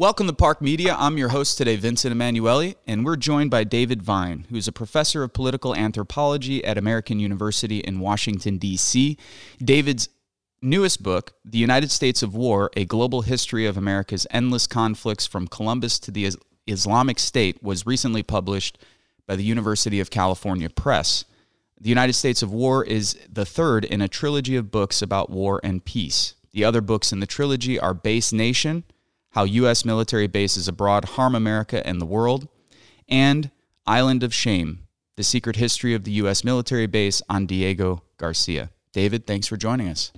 Welcome to PARC Media. I'm your host today, Vincent Emanuele, and we're joined by David Vine, who's a professor of political anthropology at American University in Washington, D.C. David's newest book, The United States of War A Global History of America's Endless Conflicts from Columbus to the Islamic State, was recently published by the University of California Press. The United States of War is the third in a trilogy of books about war and peace. The other books in the trilogy are Base Nation how U.S. military bases abroad harm America and the world, and Island of Shame The Secret History of the U.S. Military Base on Diego Garcia. David, thanks for joining us.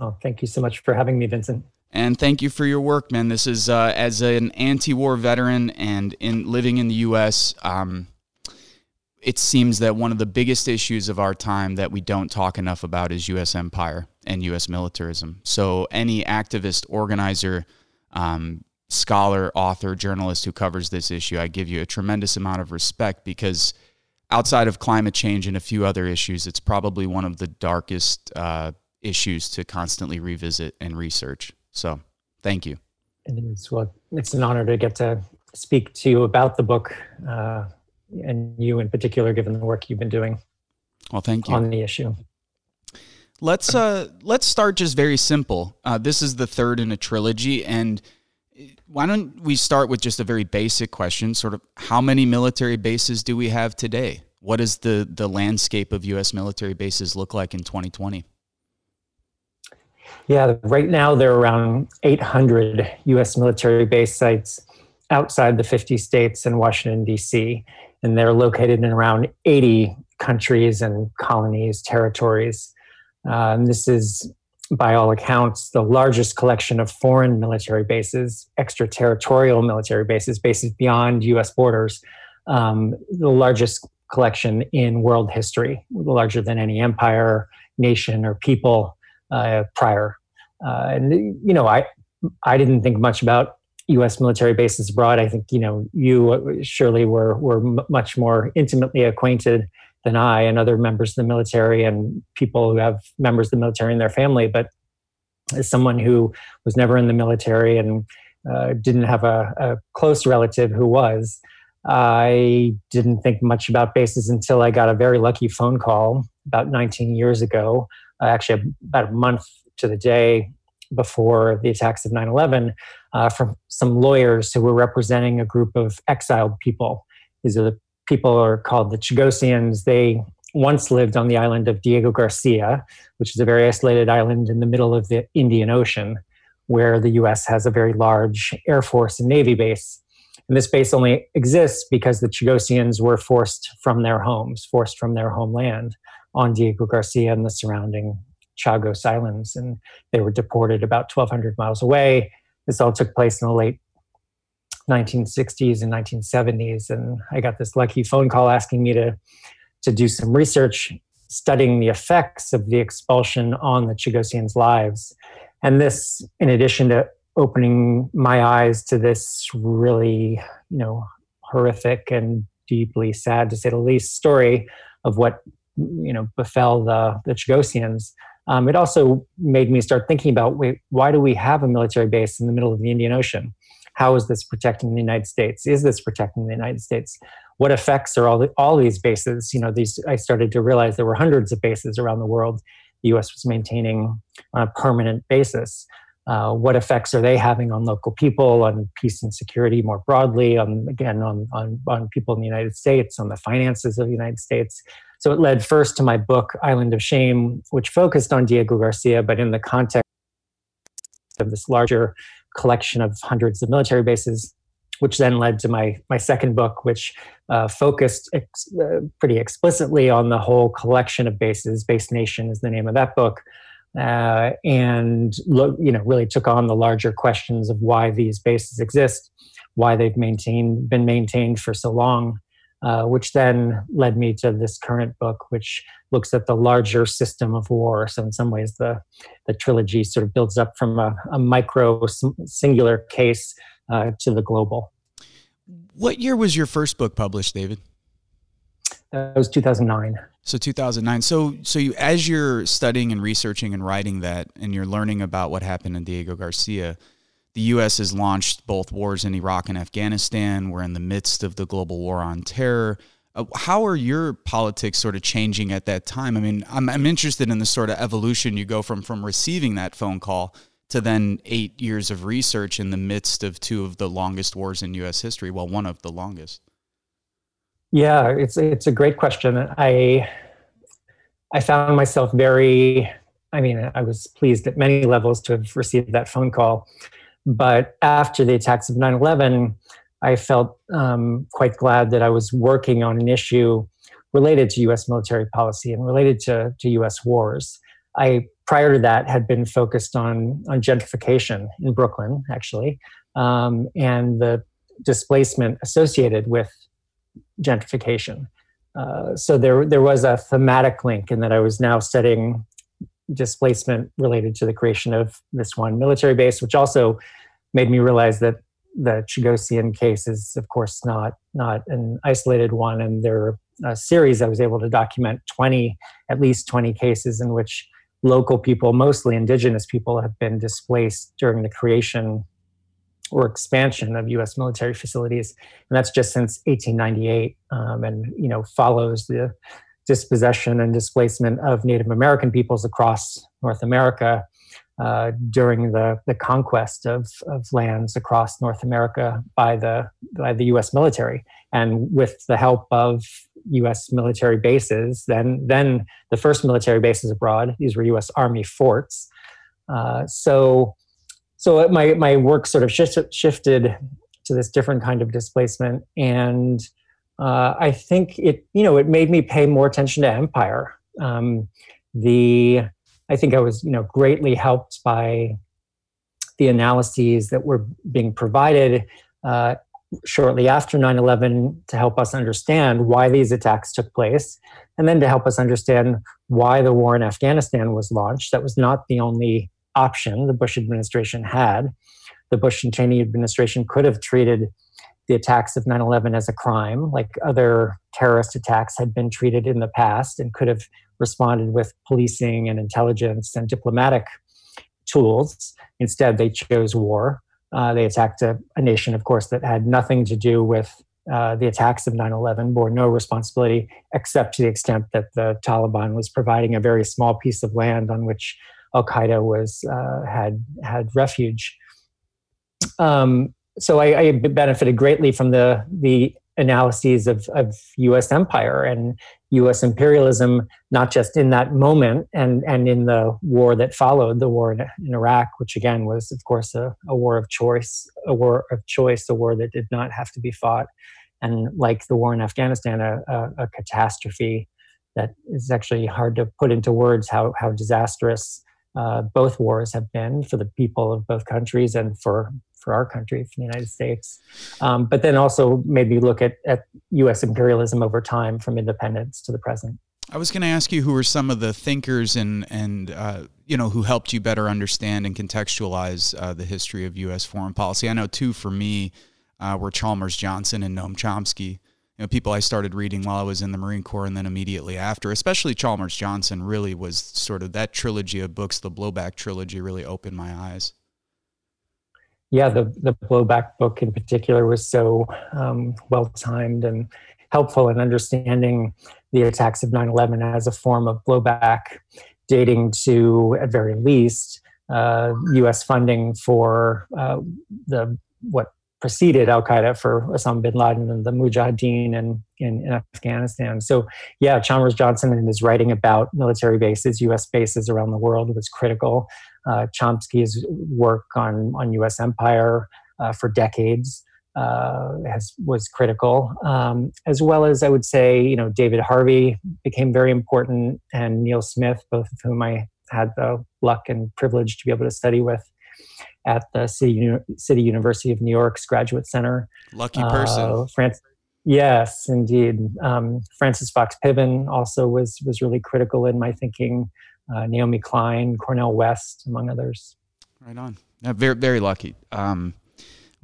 Oh, thank you so much for having me, Vincent. And thank you for your work, man. This is uh, as an anti-war veteran and in living in the U.S. Um, it seems that one of the biggest issues of our time that we don't talk enough about is U.S. empire and U.S. militarism. So any activist, organizer, um, scholar, author, journalist who covers this issue. I give you a tremendous amount of respect because outside of climate change and a few other issues, it's probably one of the darkest uh, issues to constantly revisit and research. So, thank you. It is. Well, it's an honor to get to speak to you about the book, uh, and you in particular, given the work you've been doing. Well, thank you on the issue. Let's uh let's start just very simple. Uh, this is the third in a trilogy, and why don't we start with just a very basic question? Sort of, how many military bases do we have today? What does the the landscape of U.S. military bases look like in 2020? Yeah, right now there are around 800 U.S. military base sites outside the 50 states and Washington D.C., and they're located in around 80 countries and colonies, territories. Um, this is, by all accounts, the largest collection of foreign military bases, extraterritorial military bases, bases beyond US borders, um, the largest collection in world history, larger than any empire, nation, or people uh, prior. Uh, and, you know, I, I didn't think much about U.S. military bases abroad. I think you know you surely were were much more intimately acquainted than I and other members of the military and people who have members of the military in their family. But as someone who was never in the military and uh, didn't have a, a, close relative who was, I didn't think much about bases until I got a very lucky phone call about 19 years ago, uh, actually about a month to the day before the attacks of 9 11, uh, from some lawyers who were representing a group of exiled people. These are the people are called the Chagossians. They once lived on the island of Diego Garcia, which is a very isolated island in the middle of the Indian Ocean, where the US has a very large Air Force and Navy base. And this base only exists because the Chagossians were forced from their homes, forced from their homeland on Diego Garcia and the surrounding Chagos Islands. And they were deported about 1,200 miles away. This all took place in the late 1960s and 1970s. And I got this lucky phone call asking me to, to do some research studying the effects of the expulsion on the Chagossians' lives. And this, in addition to opening my eyes to this really, you know, horrific and deeply sad, to say the least, story of what you know befell the the Chagossians. Um, it also made me start thinking about wait, why do we have a military base in the middle of the Indian Ocean? How is this protecting the United States? Is this protecting the United States? What effects are all the, all these bases? You know, these I started to realize there were hundreds of bases around the world. The U.S. was maintaining on a permanent basis. Uh, what effects are they having on local people, on peace and security more broadly, on again on, on on people in the United States, on the finances of the United States? So it led first to my book Island of Shame, which focused on Diego Garcia, but in the context of this larger collection of hundreds of military bases, which then led to my my second book, which uh, focused ex- uh, pretty explicitly on the whole collection of bases. Base Nation is the name of that book, uh, and lo- you know really took on the larger questions of why these bases exist, why they've maintained been maintained for so long, uh, which then led me to this current book, which looks at the larger system of war. So, in some ways, the, the trilogy sort of builds up from a, a micro singular case uh, to the global. What year was your first book published, David? Uh, it was 2009. So 2009. So so you as you're studying and researching and writing that and you're learning about what happened in Diego Garcia, the U.S. has launched both wars in Iraq and Afghanistan. We're in the midst of the global war on terror. Uh, how are your politics sort of changing at that time? I mean, I'm, I'm interested in the sort of evolution you go from from receiving that phone call to then eight years of research in the midst of two of the longest wars in U.S. history. Well, one of the longest. Yeah, it's it's a great question. I I found myself very. I mean, I was pleased at many levels to have received that phone call, but after the attacks of 9/11, I felt um, quite glad that I was working on an issue related to U.S. military policy and related to, to U.S. wars. I prior to that had been focused on on gentrification in Brooklyn, actually, um, and the displacement associated with gentrification. Uh, so there there was a thematic link in that I was now studying displacement related to the creation of this one military base, which also made me realize that the Chagossian case is, of course, not not an isolated one, and there are a series I was able to document twenty, at least twenty cases in which local people, mostly indigenous people, have been displaced during the creation or expansion of U.S. military facilities, and that's just since 1898, um, and you know follows the dispossession and displacement of Native American peoples across North America uh, during the, the conquest of, of lands across North America by the, by the US military. And with the help of US military bases, then, then the first military bases abroad, these were US Army forts. Uh, so, so my, my work sort of shifted to this different kind of displacement. And uh, I think it, you know, it made me pay more attention to empire. Um, the I think I was, you know, greatly helped by the analyses that were being provided uh, shortly after 9/11 to help us understand why these attacks took place, and then to help us understand why the war in Afghanistan was launched. That was not the only option the Bush administration had. The Bush and Cheney administration could have treated the attacks of 9 11 as a crime, like other terrorist attacks had been treated in the past, and could have responded with policing and intelligence and diplomatic tools. Instead, they chose war. Uh, they attacked a, a, nation, of course, that had nothing to do with uh, the attacks of 9 11, bore no responsibility except to the extent that the Taliban was providing a very small piece of land on which Al Qaeda was uh, had had refuge. Um, so I, I, benefited greatly from the the analyses of, of U.S. empire and U.S. imperialism, not just in that moment and and in the war that followed, the war in, in Iraq, which again was, of course, a, a, war of choice, a war of choice, a war that did not have to be fought, and like the war in Afghanistan, a, a, a catastrophe that is actually hard to put into words how how disastrous uh, both wars have been for the people of both countries and for for our country, for the United States. Um, but then also maybe look at, at U.S. imperialism over time from independence to the present. I was going to ask you who were some of the thinkers and and uh, you know who helped you better understand and contextualize uh, the history of U.S. foreign policy. I know two for me uh, were Chalmers Johnson and Noam Chomsky. You know, people I started reading while I was in the Marine Corps and then immediately after. Especially Chalmers Johnson really was sort of that trilogy of books, the Blowback trilogy, really opened my eyes yeah, the the blowback book in particular was so um, well timed and helpful in understanding the attacks of 9/11 as a form of blowback, dating to at very least uh, U.S. funding for uh, the what preceded Al Qaeda for Osama bin Laden and the Mujahideen in, in, in, Afghanistan. So, yeah, Chalmers Johnson in his writing about military bases, U.S. bases around the world, was critical uh, Chomsky's work on, on U.S. empire uh, for decades uh, has, was critical, um, as well as I would say, you know, David Harvey became very important, and Neil Smith, both of whom I had the luck and privilege to be able to study with at the City, City University of New York's Graduate Center. Lucky person. Uh, France, yes, indeed. Um, Frances Fox Piven also was was really critical in my thinking uh, Naomi Klein, Cornel West, among others. Right on. Yeah, very very lucky. Um,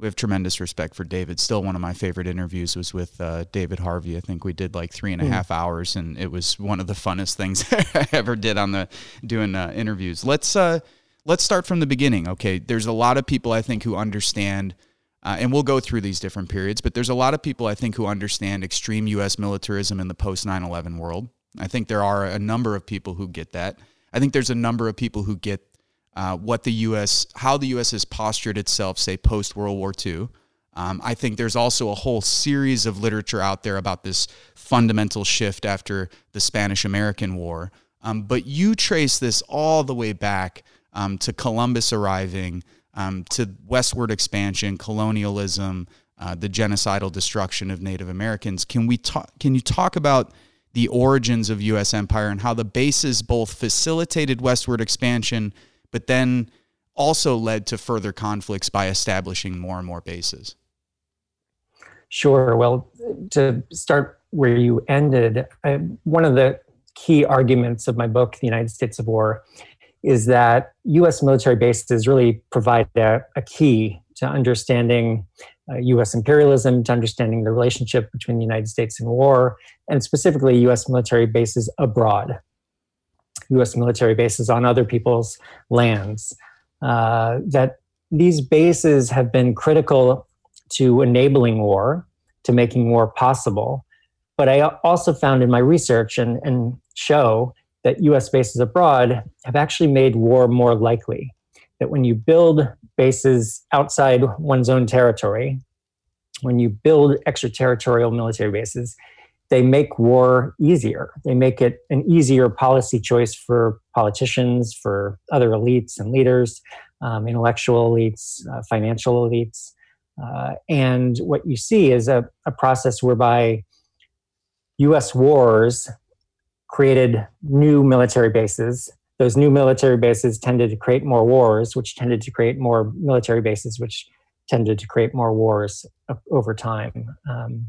we have tremendous respect for David. Still, one of my favorite interviews was with uh, David Harvey. I think we did like three and a mm. half hours, and it was one of the funnest things I ever did on the doing uh, interviews. Let's uh, let's start from the beginning. Okay, there's a lot of people I think who understand, uh, and we'll go through these different periods, but there's a lot of people I think who understand extreme U.S. militarism in the post 9 11 world. I think there are a number of people who get that. I think there's a number of people who get uh, what the U.S., how the U.S. has postured itself, say, post World War II. Um, I think there's also a whole series of literature out there about this fundamental shift after the Spanish American War. Um, but you trace this all the way back um, to Columbus arriving, um, to westward expansion, colonialism, uh, the genocidal destruction of Native Americans. Can we talk? Can you talk about the origins of U.S. empire and how the bases both facilitated westward expansion, but then also led to further conflicts by establishing more and more bases? Sure. Well, to start where you ended, I, one of the key arguments of my book, The United States of War, is that US military bases really provide a, a key to understanding uh, US imperialism, to understanding the relationship between the United States and war, and specifically US military bases abroad, US military bases on other people's lands. Uh, that these bases have been critical to enabling war, to making war possible. But I also found in my research and, and show that US bases abroad have actually made war more likely. That when you build bases outside one's own territory, when you build extraterritorial military bases, they make war easier. They make it an easier policy choice for politicians, for other elites and leaders, um, intellectual elites, uh, financial elites. Uh, and what you see is a, a process whereby US wars created new military bases. Those new military bases tended to create more wars, which tended to create more military bases, which tended to create more wars over time. Um,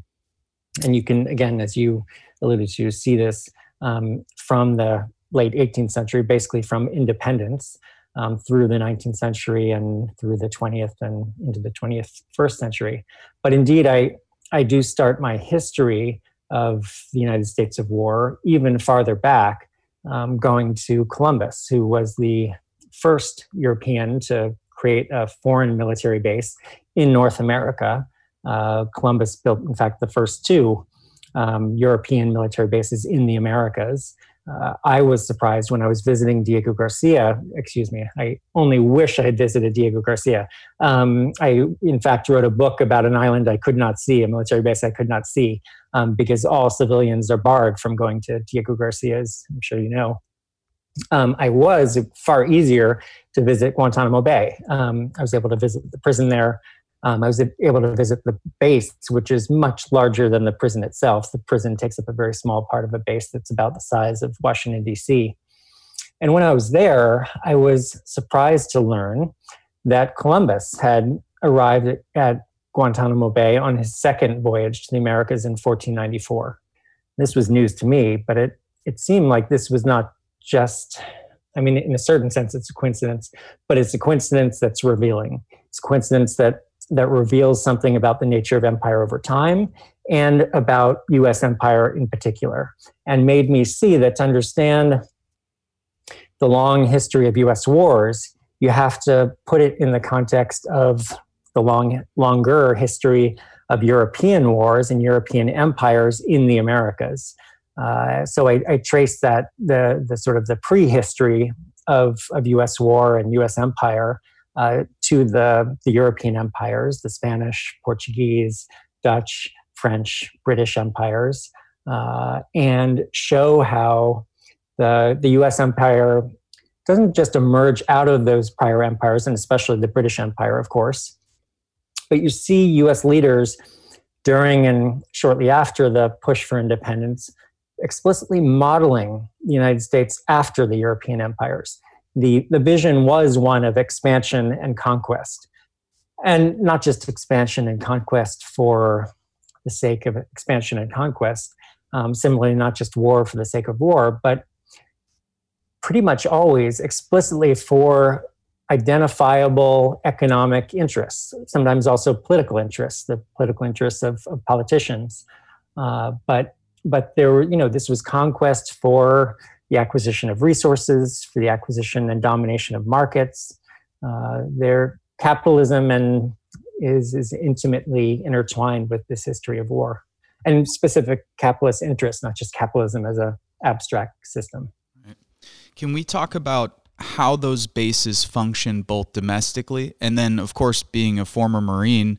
and you can, again, as you alluded to, see this um, from the late 18th century, basically from independence um, through the 19th century and through the 20th and into the 21st century. But indeed, I, I do start my history of the United States of War even farther back, um, going to Columbus, who was the first European to create a foreign military base in North America. Uh, Columbus built, in fact, the first two um, European military bases in the Americas uh, I was surprised when I was visiting Diego Garcia. Excuse me, I only wish I had visited Diego Garcia. Um, I, in fact, wrote a book about an island I could not see, a military base I could not see, um, because all civilians are barred from going to Diego Garcia's. I'm sure you know. Um, I was far easier to visit Guantanamo Bay. Um, I was able to visit the prison there um, I was able to visit the base, which is much larger than the prison itself. The prison takes up a very small part of a base that's about the size of Washington, D.C. And when I was there, I was surprised to learn that Columbus had arrived at, Guantanamo Bay on his second voyage to the Americas in 1494. This was news to me, but it, it seemed like this was not just, I mean, in a certain sense, it's a coincidence, but it's a coincidence that's revealing. It's a coincidence that that reveals something about the nature of empire over time and about US empire in particular, and made me see that to understand the long history of US wars, you have to put it in the context of the long, longer history of European wars and European empires in the Americas. Uh, so I, I trace that the, the sort of the prehistory of, of U.S. war and U.S. empire uh, to the, the European empires, the Spanish, Portuguese, Dutch, French, British empires, uh, and show how the, the US empire doesn't just emerge out of those prior empires, and especially the British Empire, of course, but you see US leaders during and shortly after the push for independence explicitly modeling the United States after the European empires the, the vision was one of expansion and conquest. And not just expansion and conquest for the sake of expansion and conquest, um, similarly, not just war for the sake of war, but pretty much always explicitly for identifiable economic interests, sometimes also political interests, the political interests of, of politicians. Uh, but but there were, you know, this was conquest for the acquisition of resources, for the acquisition and domination of markets. Uh, their capitalism and is, is intimately intertwined with this history of war and specific capitalist interests, not just capitalism as a abstract system. Can we talk about how those bases function both domestically and then, of course, being a former Marine,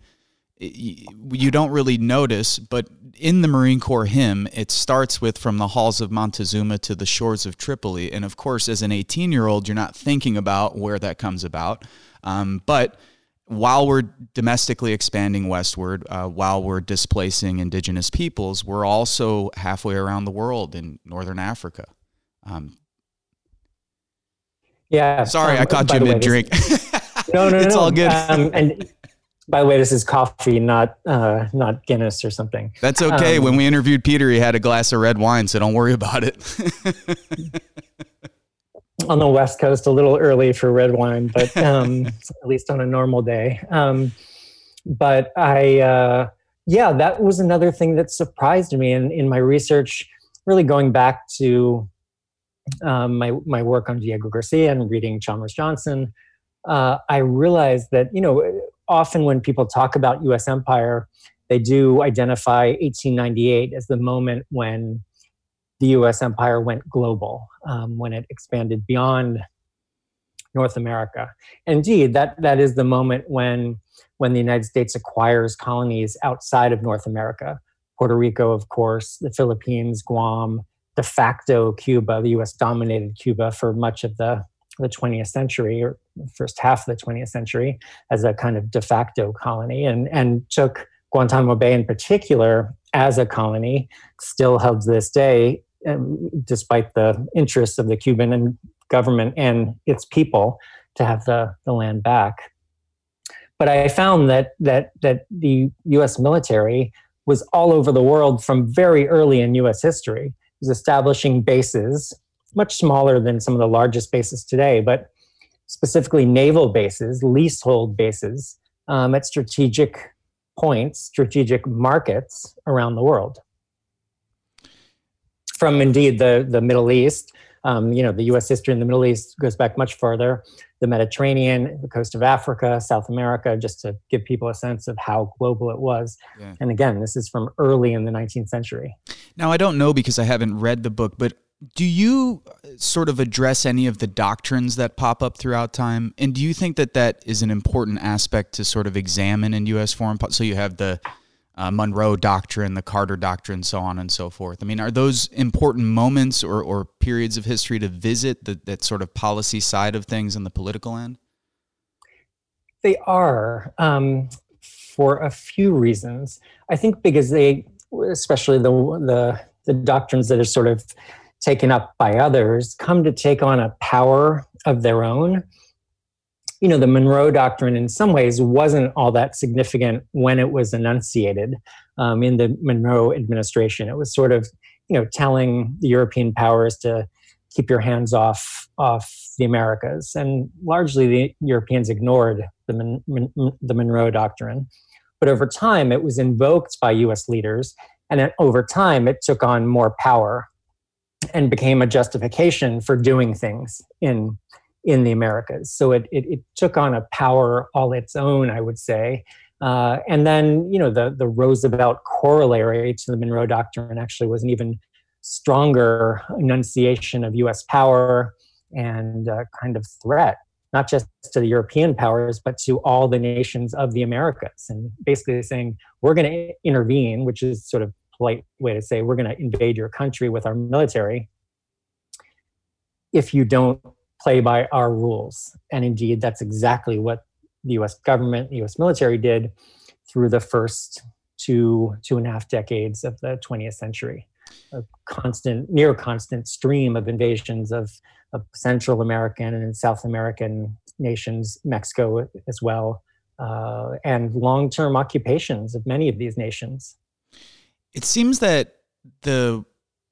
you don't really notice, but in the Marine Corps hymn, it starts with from the halls of Montezuma to the shores of Tripoli. And of course, as an 18 year old, you're not thinking about where that comes about. Um, but while we're domestically expanding westward, uh, while we're displacing indigenous peoples, we're also halfway around the world in northern Africa. Um, yeah. Sorry, um, I caught you mid drink. no, no, it's no. all good. Um, and by the way, this is coffee, not uh, not Guinness or something. That's okay. Um, when we interviewed Peter, he had a glass of red wine, so don't worry about it. on the West Coast, a little early for red wine, but um, at least on a normal day. Um, but I, uh, yeah, that was another thing that surprised me in, in my research, really going back to um, my, my work on Diego Garcia and reading Chalmers Johnson. Uh, I realized that, you know, often when people talk about US empire, they do identify 1898 as the moment when the US empire went global, um, when it expanded beyond North America. Indeed, that, that is the moment when, when the United States acquires colonies outside of North America. Puerto Rico, of course, the Philippines, Guam, de facto Cuba, the US dominated Cuba for much of the, the 20th century or first half of the 20th century as a kind of de facto colony and, and took Guantanamo Bay in particular as a colony, still held to this day, um, despite the interests of the Cuban and government and its people to have the, the land back. But I found that, that, that the US military was all over the world from very early in US history. It was establishing bases, much smaller than some of the largest bases today, but specifically naval bases, leasehold bases um, at strategic points, strategic markets around the world. From indeed the, the Middle East, um, you know, the US history in the Middle East goes back much further, The Mediterranean, the coast of Africa, South America, just to give people a sense of how global it was. Yeah. And again, this is from early in the 19th century. Now, I don't know because I haven't read the book, but do you uh, sort of address any of the doctrines that pop up throughout time? And do you think that that is an important aspect to sort of examine in U.S. foreign policy? So you have the uh, Monroe Doctrine, the Carter Doctrine, so on and so forth. I mean, are those important moments or, or periods of history to visit the, that sort of policy side of things on the political end? They are um, for a few reasons. I think because they, especially the the the doctrines that are sort of taken up by others come to take on a power of their own. You know, the Monroe Doctrine in some ways wasn't all that significant when it was enunciated um, in the Monroe administration. It was sort of, you know, telling the European powers to keep your hands off off the Americas, and largely the Europeans ignored the Mon- Mon- the Monroe Doctrine. But over time, it was invoked by U.S. leaders, and then over time, it took on more power and became a justification for doing things in in the Americas. So it, it, it took on a power all its own, I would say. Uh, and then, you know, the, the Roosevelt corollary to the Monroe Doctrine actually was an even stronger enunciation of US power and uh, kind of threat, not just to the European powers, but to all the nations of the Americas. And basically saying, we're going to intervene, which is sort of polite way to say we're going to invade your country with our military if you don't play by our rules. And indeed, that's exactly what the US government, the US military did through the first two, two and a half decades of the 20th century. A constant, near constant stream of invasions of, of Central American and South American nations, Mexico as well, uh, and long term occupations of many of these nations. It seems that the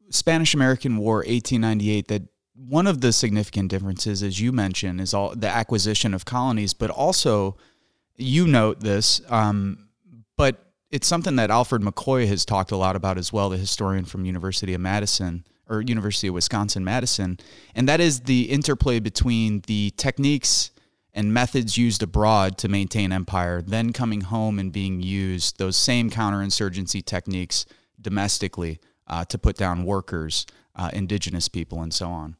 Spanish American War, 1898, that one of the significant differences, as you mentioned, is all the acquisition of colonies, but also you note this, um, but it's something that Alfred McCoy has talked a lot about as well, the historian from University of Madison or University of Wisconsin Madison, and that is the interplay between the techniques and methods used abroad to maintain empire, then coming home and being used those same counterinsurgency techniques domestically uh, to put down workers, uh, indigenous people, and so on.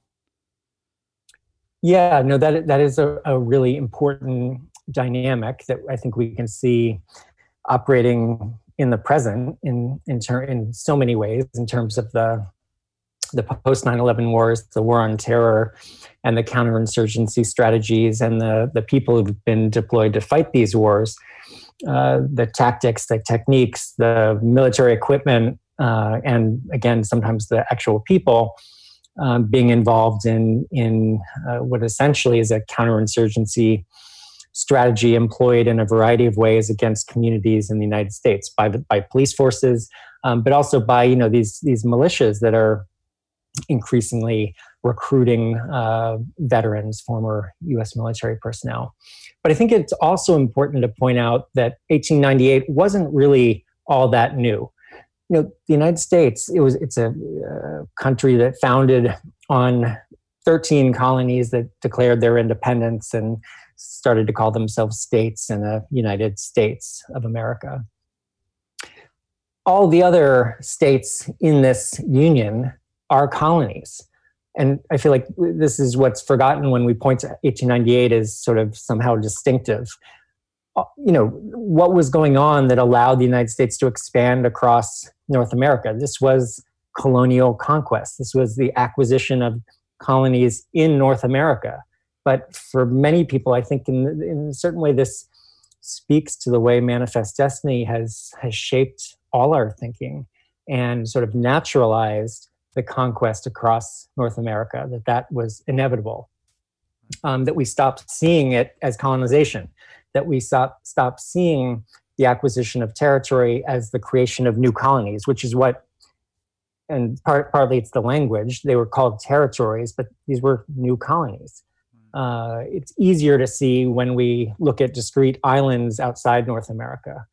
Yeah, no, that that is a, a really important dynamic that I think we can see operating in the present in in, ter- in so many ways in terms of the the post 9-11 wars the war on terror and the counterinsurgency strategies and the, the people who've been deployed to fight these wars uh, the tactics the techniques the military equipment uh, and again sometimes the actual people um, being involved in in uh, what essentially is a counterinsurgency strategy employed in a variety of ways against communities in the United States by by police forces, um, but also by you know these these militias that are increasingly recruiting uh, veterans, former U.S. military personnel. But I think it's also important to point out that 1898 wasn't really all that new. You know, the United States it was it's a uh, country that founded on 13 colonies that declared their independence and started to call themselves states in the United States of America. All the other states in this union are colonies. And I feel like this is what's forgotten when we point to 1898 as sort of somehow distinctive. Uh, you know, what was going on that allowed the United States to expand across North America? This was colonial conquest. This was the acquisition of colonies in North America. But for many people, I think in, in a certain way, this speaks to the way Manifest Destiny has, has shaped all our thinking and sort of naturalized the conquest across North America, that that was inevitable, um, that we stopped seeing it as colonization, that we stopped, stopped seeing the acquisition of territory as the creation of new colonies, which is what, and part, partly it's the language, they were called territories, but these were new colonies uh, it's easier to see when we look at discrete islands outside North America.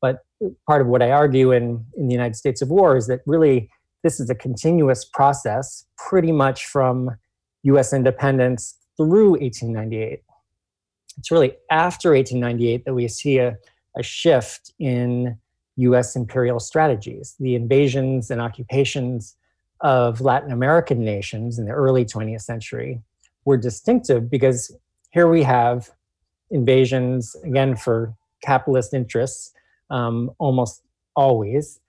But part of what I argue in, in the United States of War is that really this is a continuous process, pretty much from US independence through 1898. It's really after 1898 that we see a, a shift in US imperial strategies. The invasions and occupations of Latin American nations in the early 20th century were distinctive because here we have invasions again for capitalist interests um, almost always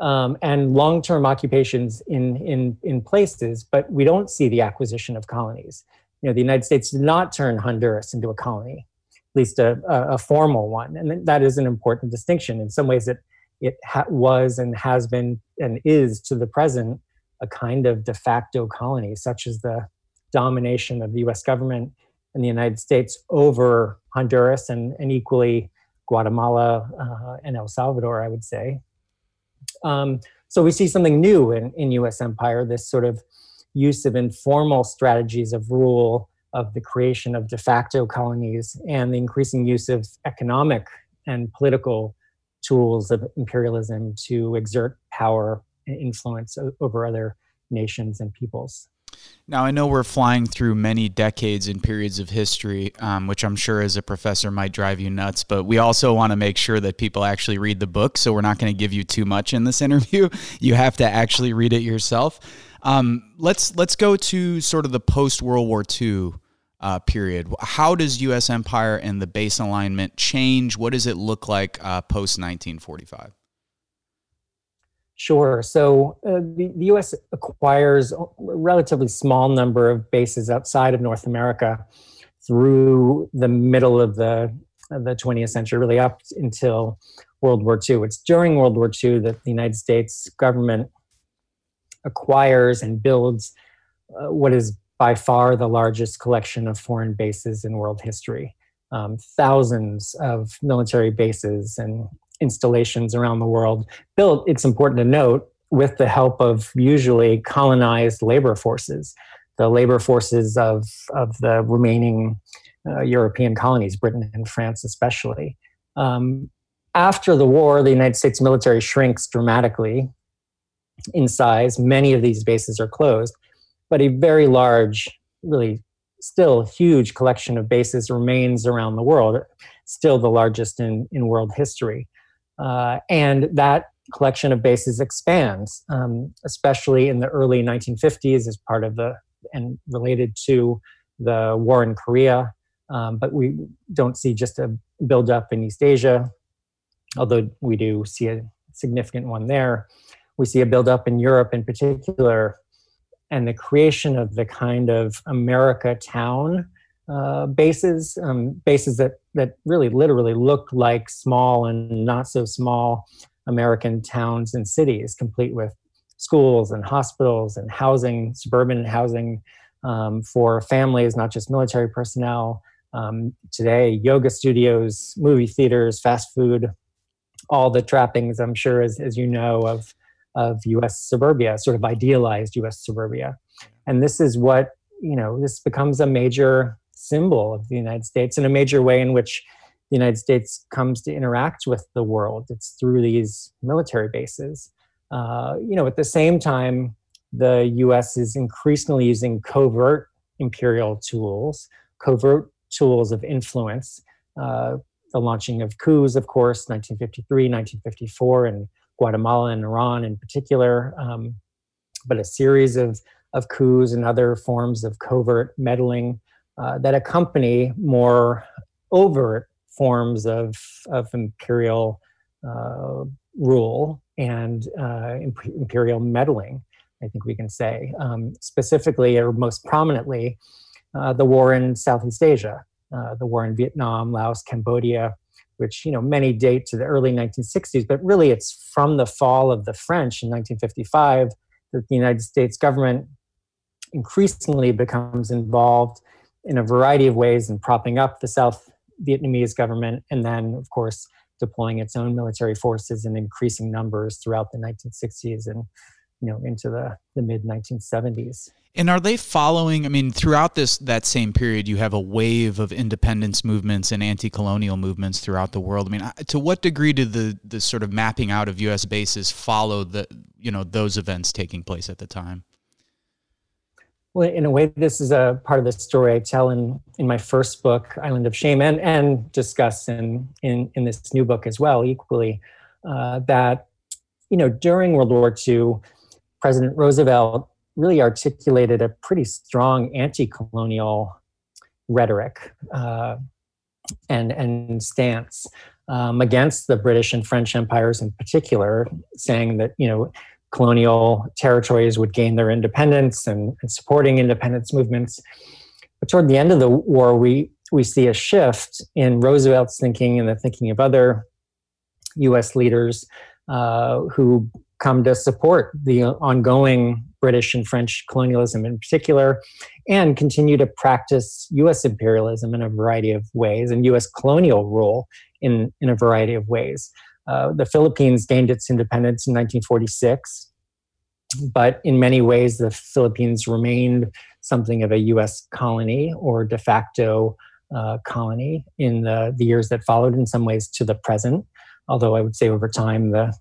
um, and long-term occupations in, in, in places but we don't see the acquisition of colonies. You know the united states did not turn honduras into a colony at least a, a, a formal one. And that is an important distinction. In some ways it, it ha- was and has been and is to the present a kind of de facto colony such as the domination of the US government and the United States over Honduras and, and equally Guatemala uh, and El Salvador, I would say. Um, so we see something new in, in US empire, this sort of use of informal strategies of rule, of the creation of de facto colonies, and the increasing use of economic and political tools of imperialism to exert power and influence over other nations and peoples. Now, I know we're flying through many decades and periods of history, um, which I'm sure as a professor might drive you nuts, but we also want to make sure that people actually read the book. So we're not going to give you too much in this interview. You have to actually read it yourself. Um, let's let's go to sort of the post World War II uh, period. How does U.S. empire and the base alignment change? What does it look like uh, post 1945? Sure. So uh, the, the US acquires a relatively small number of bases outside of North America through the middle of the, of the 20th century, really up until World War II. It's during World War II that the United States government acquires and builds uh, what is by far the largest collection of foreign bases in world history. Um, thousands of military bases and installations around the world built, it's important to note, with the help of usually colonized labor forces, the labor forces of, of the remaining uh, European colonies, Britain and France especially. Um, after the war, the United States military shrinks dramatically. in size. Many of these bases are closed, but a very large, really still huge collection of bases remains around the world, still the largest in, in world history. Uh, and that collection of bases expands, um, especially in the early 1950s as part of the, and related to the war in Korea. Um, but we don't see just a buildup in East Asia, although we do see a significant one there. We see a buildup in Europe in particular, and the creation of the kind of America town uh, bases, um, bases that, that really literally look like small and not so small American towns and cities, complete with schools and hospitals and housing, suburban housing um, for families, not just military personnel. Um, today, yoga studios, movie theaters, fast food, all the trappings, I'm sure, as, as you know, of, of US suburbia, sort of idealized US suburbia. And this is what, you know, this becomes a major symbol of the United States in a major way in which the United States comes to interact with the world. It's through these military bases. Uh, you know, at the same time, the US is increasingly using covert imperial tools, covert tools of influence. Uh, the launching of coups, of course, 1953, 1954, in Guatemala and Iran in particular, um, but a series of, of coups and other forms of covert meddling uh, that accompany more overt forms of, of imperial uh, rule and uh, imperial meddling. I think we can say. Um, specifically, or most prominently, uh, the war in Southeast Asia, the war in Vietnam, Laos, Cambodia, which you know many date to the early 1960s, but really it's from the fall of the French in 1955 that the United States government increasingly becomes involved in a variety of ways in propping up the South Vietnamese government, and then, of course, deploying its own military forces in increasing numbers throughout the 1960s and you know into the, the mid 1970s and are they following i mean throughout this that same period you have a wave of independence movements and anti-colonial movements throughout the world. I mean to what degree did the the sort of mapping out of us bases follow the you know those events taking place at the time well in a way this is a part of the story i tell in in my first book island of shame and and discuss in in in this new book as well equally uh, that you know during world war ii President Roosevelt really articulated a pretty strong anti-colonial rhetoric uh, and and stance um, against the British and French empires in particular, saying that you know colonial territories would gain their independence and, and supporting independence movements. But toward the end of the war, we we see a shift in Roosevelt's thinking and the thinking of other U.S. leaders uh, who come to support the ongoing British and French colonialism in particular, and continue to practice US imperialism in a variety of ways and US colonial rule in, in a variety of ways. Uh, the Philippines gained its independence in 1946, but in many ways, the Philippines remained something of a US colony or de facto uh, colony in the, the years that followed, in some ways to the present. Although I would say over time the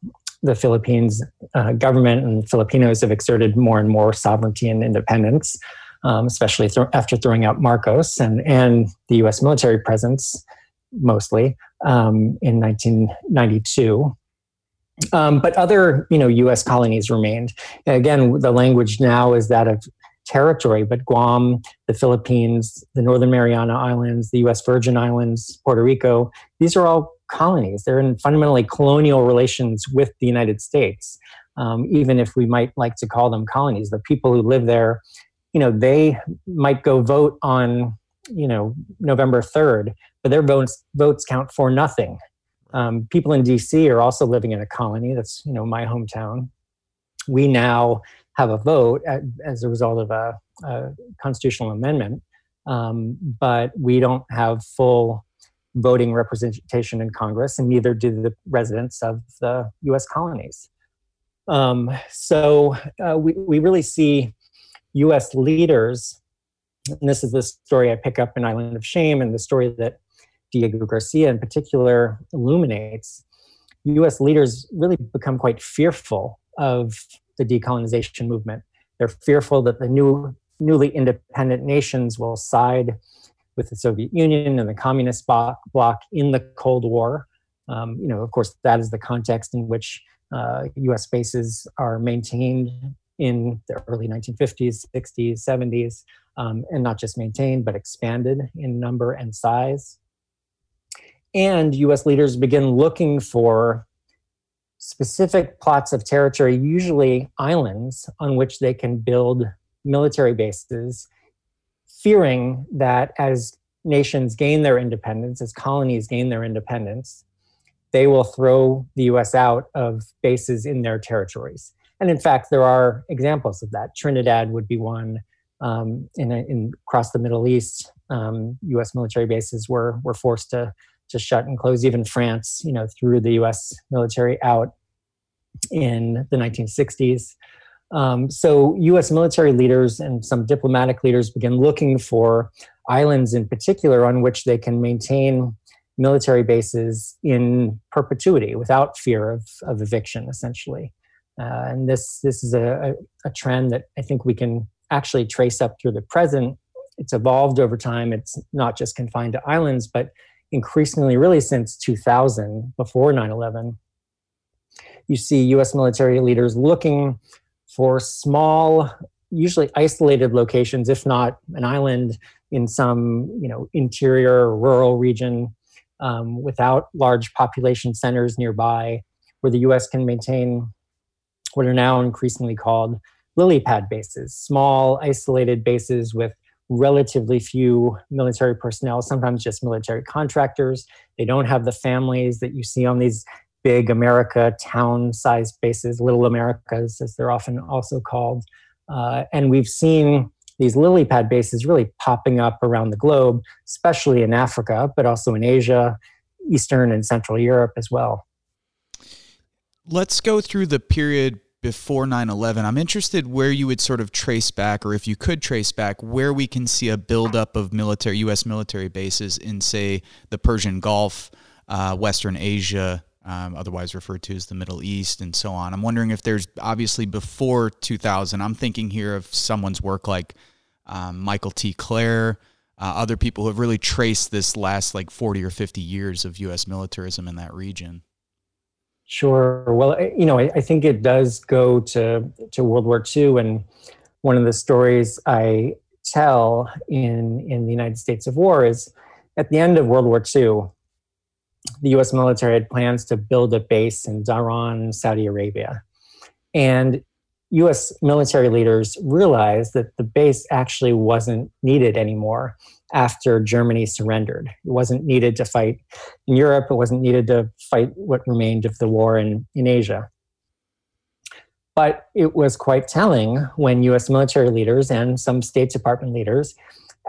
the Philippines uh, government and Filipinos have exerted more and more sovereignty and independence, um, especially th- after throwing out Marcos and, and the US military presence mostly um, in 1992. Um, but other, you know, U.S. colonies remained. Again, the language now is that of territory, but Guam, the Philippines, the Northern Mariana Islands, the U.S. Virgin Islands, Puerto Rico, these are all colonies. They're in fundamentally colonial relations with the United States, um, even if we might like to call them colonies. The people who live there, you know, they might go vote on, you know, November 3rd, but their votes, votes count for nothing. Um, people in DC are also living in a colony. That's, you know, my hometown. We now have a vote at, as a result of a, a constitutional amendment, um, but we don't have full voting representation in Congress, and neither do the residents of the US colonies. Um, so uh, we, we really see US leaders, and this is the story I pick up in Island of Shame, and the story that Diego Garcia in particular illuminates. US leaders really become quite fearful of the decolonization movement. They're fearful that the new, newly independent nations will side with the Soviet Union and the communist bloc in the Cold War. Um, you know, of course, that is the context in which uh, U.S. bases are maintained in the early 1950s, 60s, 70s, um, and not just maintained, but expanded in number and size. And US leaders begin looking for specific plots of territory, usually islands, on which they can build military bases, fearing that as nations gain their independence, as colonies gain their independence, they will throw the US out of bases in their territories. And in fact, there are examples of that. Trinidad would be one. Um, in, in, across the Middle East, um, U.S. military bases were were forced to to shut and close. Even France, you know, threw the U.S. military out in the 1960s. Um, so, U.S. military leaders and some diplomatic leaders began looking for islands, in particular, on which they can maintain military bases in perpetuity without fear of, of eviction, essentially. Uh, and this this is a, a, trend that I think we can actually trace up through the present. It's evolved over time. It's not just confined to islands, but increasingly, really since 2000, before 9 11, you see US military leaders looking for small, usually isolated locations, if not an island in some you know, interior rural region um, without large population centers nearby, where the US can maintain what are now increasingly called lily pad bases, small, isolated bases with relatively few military personnel, sometimes just military contractors. They don't have the families that you see on these big America town sized bases, little Americas, as they're often also called. Uh, and we've seen these lily pad bases really popping up around the globe, especially in Africa, but also in Asia, Eastern and Central Europe as well. Let's go through the period before 9-11 i'm interested where you would sort of trace back or if you could trace back where we can see a buildup of military u.s military bases in say the persian gulf uh, western asia um, otherwise referred to as the middle east and so on. I'm wondering if there's obviously before 2000 i'm thinking here of someone's work like um, michael t. Klare uh, other people who have really traced this last like 40 or 50 years of u.s militarism in that region Sure. Well, you know, I, I, think it does go to to World War II, and one of the stories I tell in in the United States of War is at the end of World War II, the U.S. military had plans to build a base in Dhahran, Saudi Arabia, and US military leaders realized that the base actually wasn't needed anymore after Germany surrendered. It wasn't needed to fight in Europe, it wasn't needed to fight what remained of the war in, in Asia. But it was quite telling when US military leaders and some State Department leaders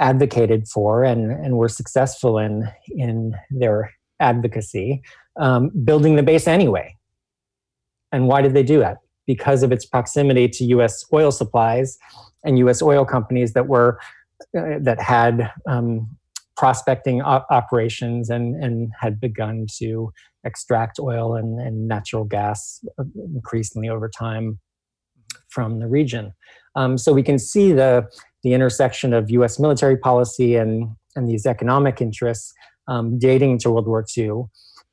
advocated for and, and were successful in, in their advocacy, um, building the base anyway. And why did they do that? because of its proximity to U.S. oil supplies and U.S. oil companies that were uh, that had um, prospecting op- operations and and had begun to extract oil and, and natural gas uh, increasingly over time from the region. Um, so we can see the the intersection of U.S. military policy and and these economic interests um, dating to World War II.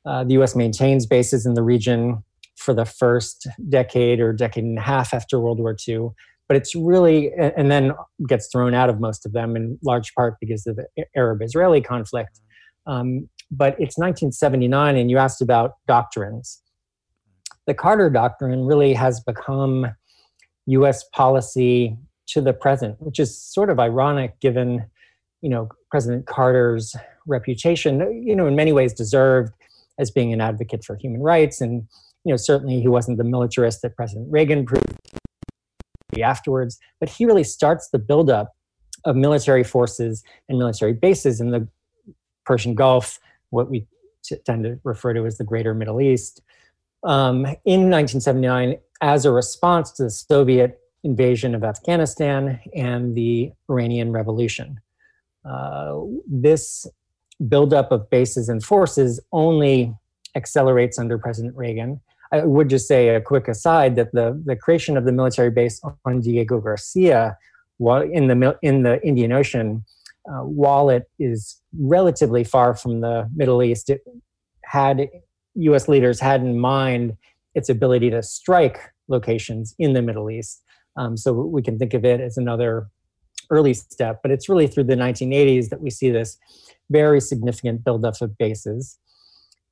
Uh, the U.S. maintains bases in the region for the first decade or decade and a half after World War II. But it's really, and then gets thrown out of most of them in large part because of the Arab Israeli conflict. Um, but it's 1979, and you asked about doctrines. The Carter Doctrine really has become US policy to the present, which is sort of ironic given you know President Carter's reputation, you know, in many ways deserved as being an advocate for human rights and you know, certainly he wasn't the militarist that President Reagan proved afterwards, but he really starts the buildup of military forces and military bases in the Persian Gulf, what we tend to refer to as the Greater Middle East, um, in 1979 as a response to the Soviet invasion of Afghanistan and the Iranian Revolution. Uh, this buildup of bases and forces only accelerates under President Reagan I would just say a quick aside that the, the creation of the military base on Diego Garcia while in the, in the Indian Ocean, uh, while it is relatively far from the Middle East, it had US leaders had in mind its ability to strike locations in the Middle East. Um, so we can think of it as another early step, but it's really through the 1980s that we see this very significant buildup of bases.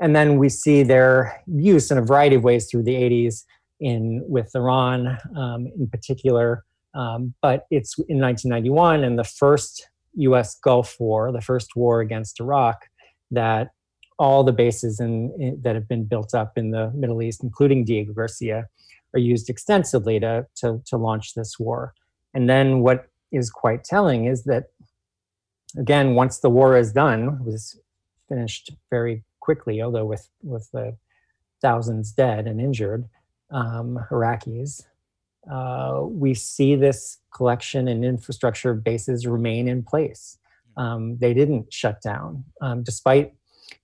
And then we see their use in a variety of ways through the 80s in with Iran um, in particular. Um, but it's in 1991 and the first U.S. Gulf War, the first war against Iraq, that all the bases in, in, that have been built up in the Middle East, including Diego Garcia, are used extensively to, to, to launch this war. And then what is quite telling is that, again, once the war is done, was finished very quickly, although with with the thousands dead and injured um, Iraqis. Uh, we see this collection and infrastructure bases remain in place. Um, they didn't shut down, um, despite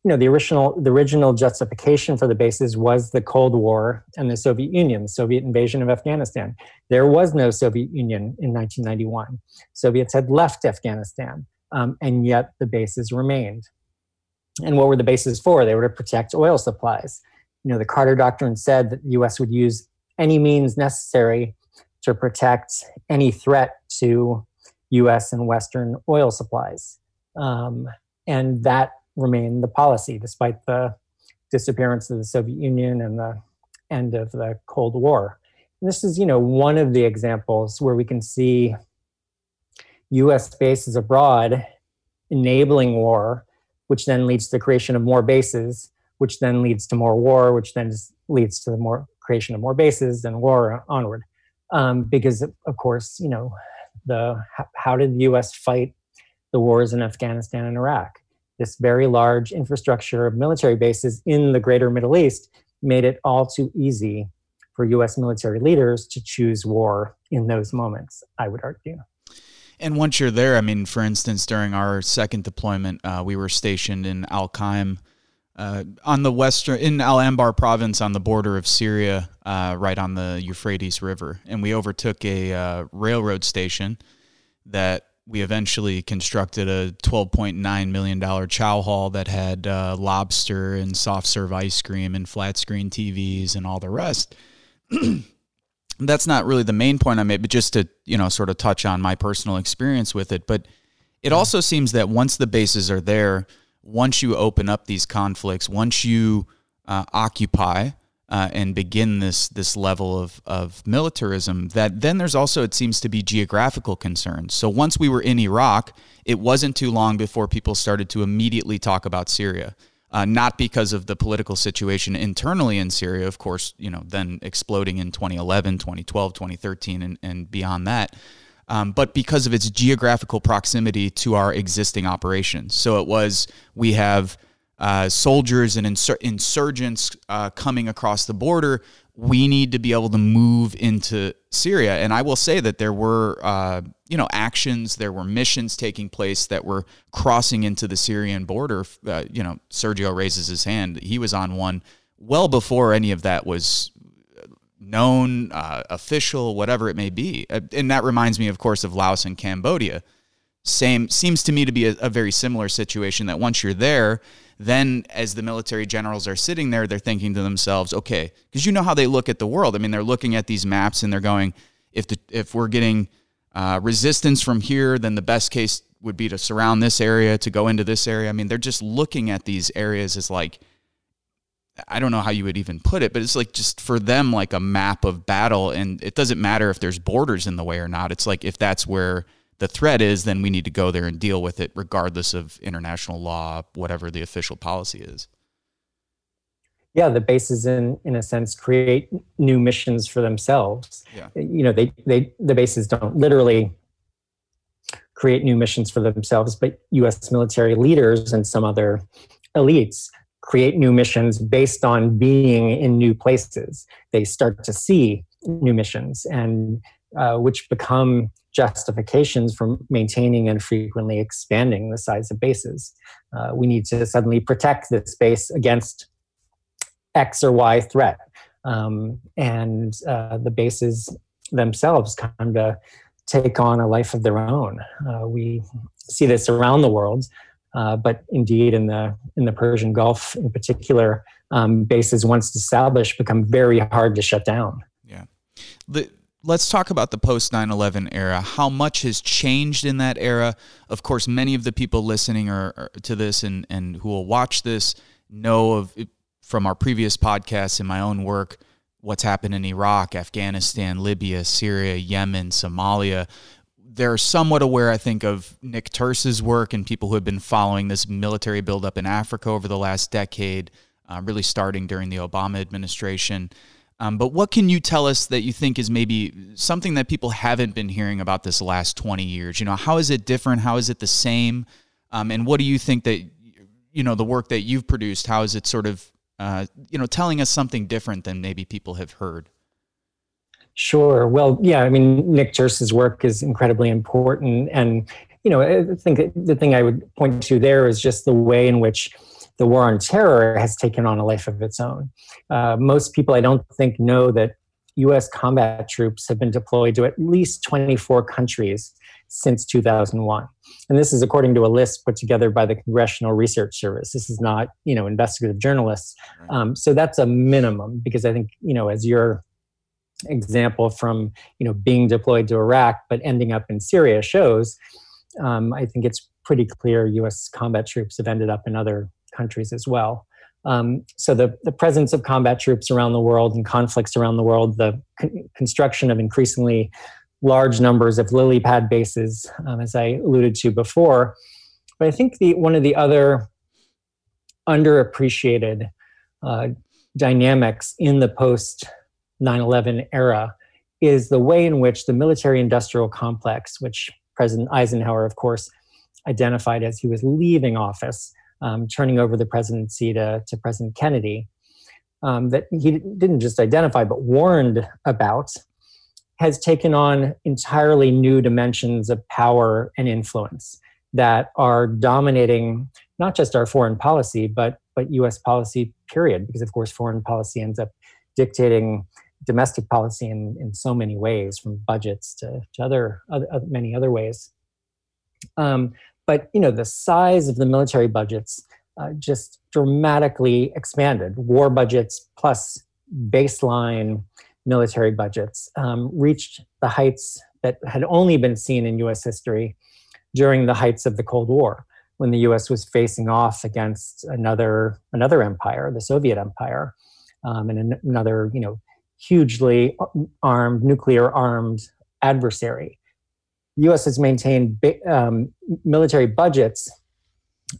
you know the original the original justification for the bases was the Cold War and the Soviet Union, the Soviet invasion of Afghanistan. There was no Soviet Union in 1991. Soviets had left Afghanistan, um, and yet the bases remained. And what were the bases for? They were to protect oil supplies. You know, the Carter Doctrine said that the U.S. would use any means necessary to protect any threat to U.S. and Western oil supplies. Um, and that remained the policy despite the disappearance of the Soviet Union and the end of the Cold War. And this is, you know, one of the examples where we can see U.S. bases abroad enabling war which then leads to the creation of more bases, which then leads to more war, which then leads to the more creation of more bases and war onward. Um, because of course, you know, the how did the U.S. fight the wars in Afghanistan and Iraq? This very large infrastructure of military bases in the greater Middle East made it all too easy for U.S. military leaders to choose war in those moments. I would argue. And once you're there, I mean, for instance, during our second deployment, uh, we were stationed in Al Qaim, uh, on the western in Al Anbar province on the border of Syria, uh, right on the Euphrates River, and we overtook a uh, railroad station that we eventually constructed a $12.9 million chow hall that had uh, lobster and soft serve ice cream and flat screen TVs and all the rest. that's not really the main point I made, but just to, you know, sort of touch on my personal experience with it. But it also seems that once the bases are there, once you open up these conflicts, once you uh, occupy uh, and begin this this level of of militarism, that then there's also it seems to be geographical concerns. So once we were in Iraq, it wasn't too long before people started to immediately talk about Syria uh, not because of the political situation internally in Syria, of course, you know, then exploding in 2011, 2012, 2013, and, and beyond that, um, but because of its geographical proximity to our existing operations. So it was, we have uh, soldiers and insur- insurgents uh, coming across the border we need to be able to move into Syria. And I will say that there were, uh, you know, actions, there were missions taking place that were crossing into the Syrian border. Uh, you know, Sergio raises his hand. He was on one well before any of that was known, uh, official, whatever it may be. Uh, and that reminds me, of course, of Laos and Cambodia. Same seems to me to be a, a very similar situation that once you're there, then as the military generals are sitting there, they're thinking to themselves, okay, because you know how they look at the world. I mean, they're looking at these maps and they're going, if the if we're getting uh, resistance from here, then the best case would be to surround this area, to go into this area. I mean, they're just looking at these areas as like, I don't know how you would even put it, but it's like just for them, like a map of battle. And it doesn't matter if there's borders in the way or not. It's like if that's where the threat is, then we need to go there and deal with it, regardless of international law, whatever the official policy is. Yeah, the bases, in in a sense, create new missions for themselves. Yeah. You know, they they the bases don't literally create new missions for themselves, but U.S. military leaders and some other elites create new missions based on being in new places. They start to see new missions and uh, which become justifications for maintaining and frequently expanding the size of bases. Uh, we need to suddenly protect this base against X or Y threat. um, and uh, the bases themselves kind of take on a life of their own. Uh, we see this around the world, uh, but indeed in the in the Persian Gulf in particular, um, bases once established become very hard to shut down. Yeah. The, let's talk about the post 9-11 era. How much has changed in that era? Of course many of the people listening are, are, to this and, and who will watch this know of from our previous podcasts and my own work what's happened in iraq afghanistan libya syria yemen somalia. They're somewhat aware i think of nick turse's work and people who have been following this military buildup in africa over the last decade uh, really starting during the obama administration um, but what can you tell us that you think is maybe something that people haven't been hearing about this last 20 years? You know, how is it different? How is it the same? Um, and what do you think that, you know, the work that you've produced, how is it sort of, uh, you know, telling us something different than maybe people have heard? Sure. Well, yeah, I mean, Nick Turse's work is incredibly important. And, you know, I think the thing I would point to there is just the way in which the war on terror has taken on a life of its own. Uh, most people, I don't think, know that US combat troops have been deployed to at least 24 countries since 2001. And this is according to a list put together by the Congressional Research Service. This is not, you know, investigative journalists. Um, so that's a minimum because I think, you know, as your example from, you know, being deployed to Iraq but ending up in Syria shows, um, I think it's pretty clear US combat troops have ended up in other countries as well. Um, so the, the presence of combat troops around the world and conflicts around the world, the con- construction of increasingly large numbers of lily pad bases, um, as I alluded to before. But I think the one of the other underappreciated uh, dynamics in the post 9/11 era is the way in which the military-industrial complex, which President Eisenhower, of course, identified as he was leaving office, um, turning over the presidency to, to President Kennedy, um, that he didn't just identify but warned about, has taken on entirely new dimensions of power and influence that are dominating not just our foreign policy, but, but US policy, period, because of course foreign policy ends up dictating domestic policy in, in so many ways, from budgets to, to other, other, many other ways. Um, but you know, the size of the military budgets uh, just dramatically expanded. War budgets plus baseline military budgets um, reached the heights that had only been seen in U.S. history during the heights of the Cold War, when the U.S. was facing off against another another empire, the Soviet Empire, um, and an, another you know hugely armed, nuclear armed adversary. U.S. has maintained um, military budgets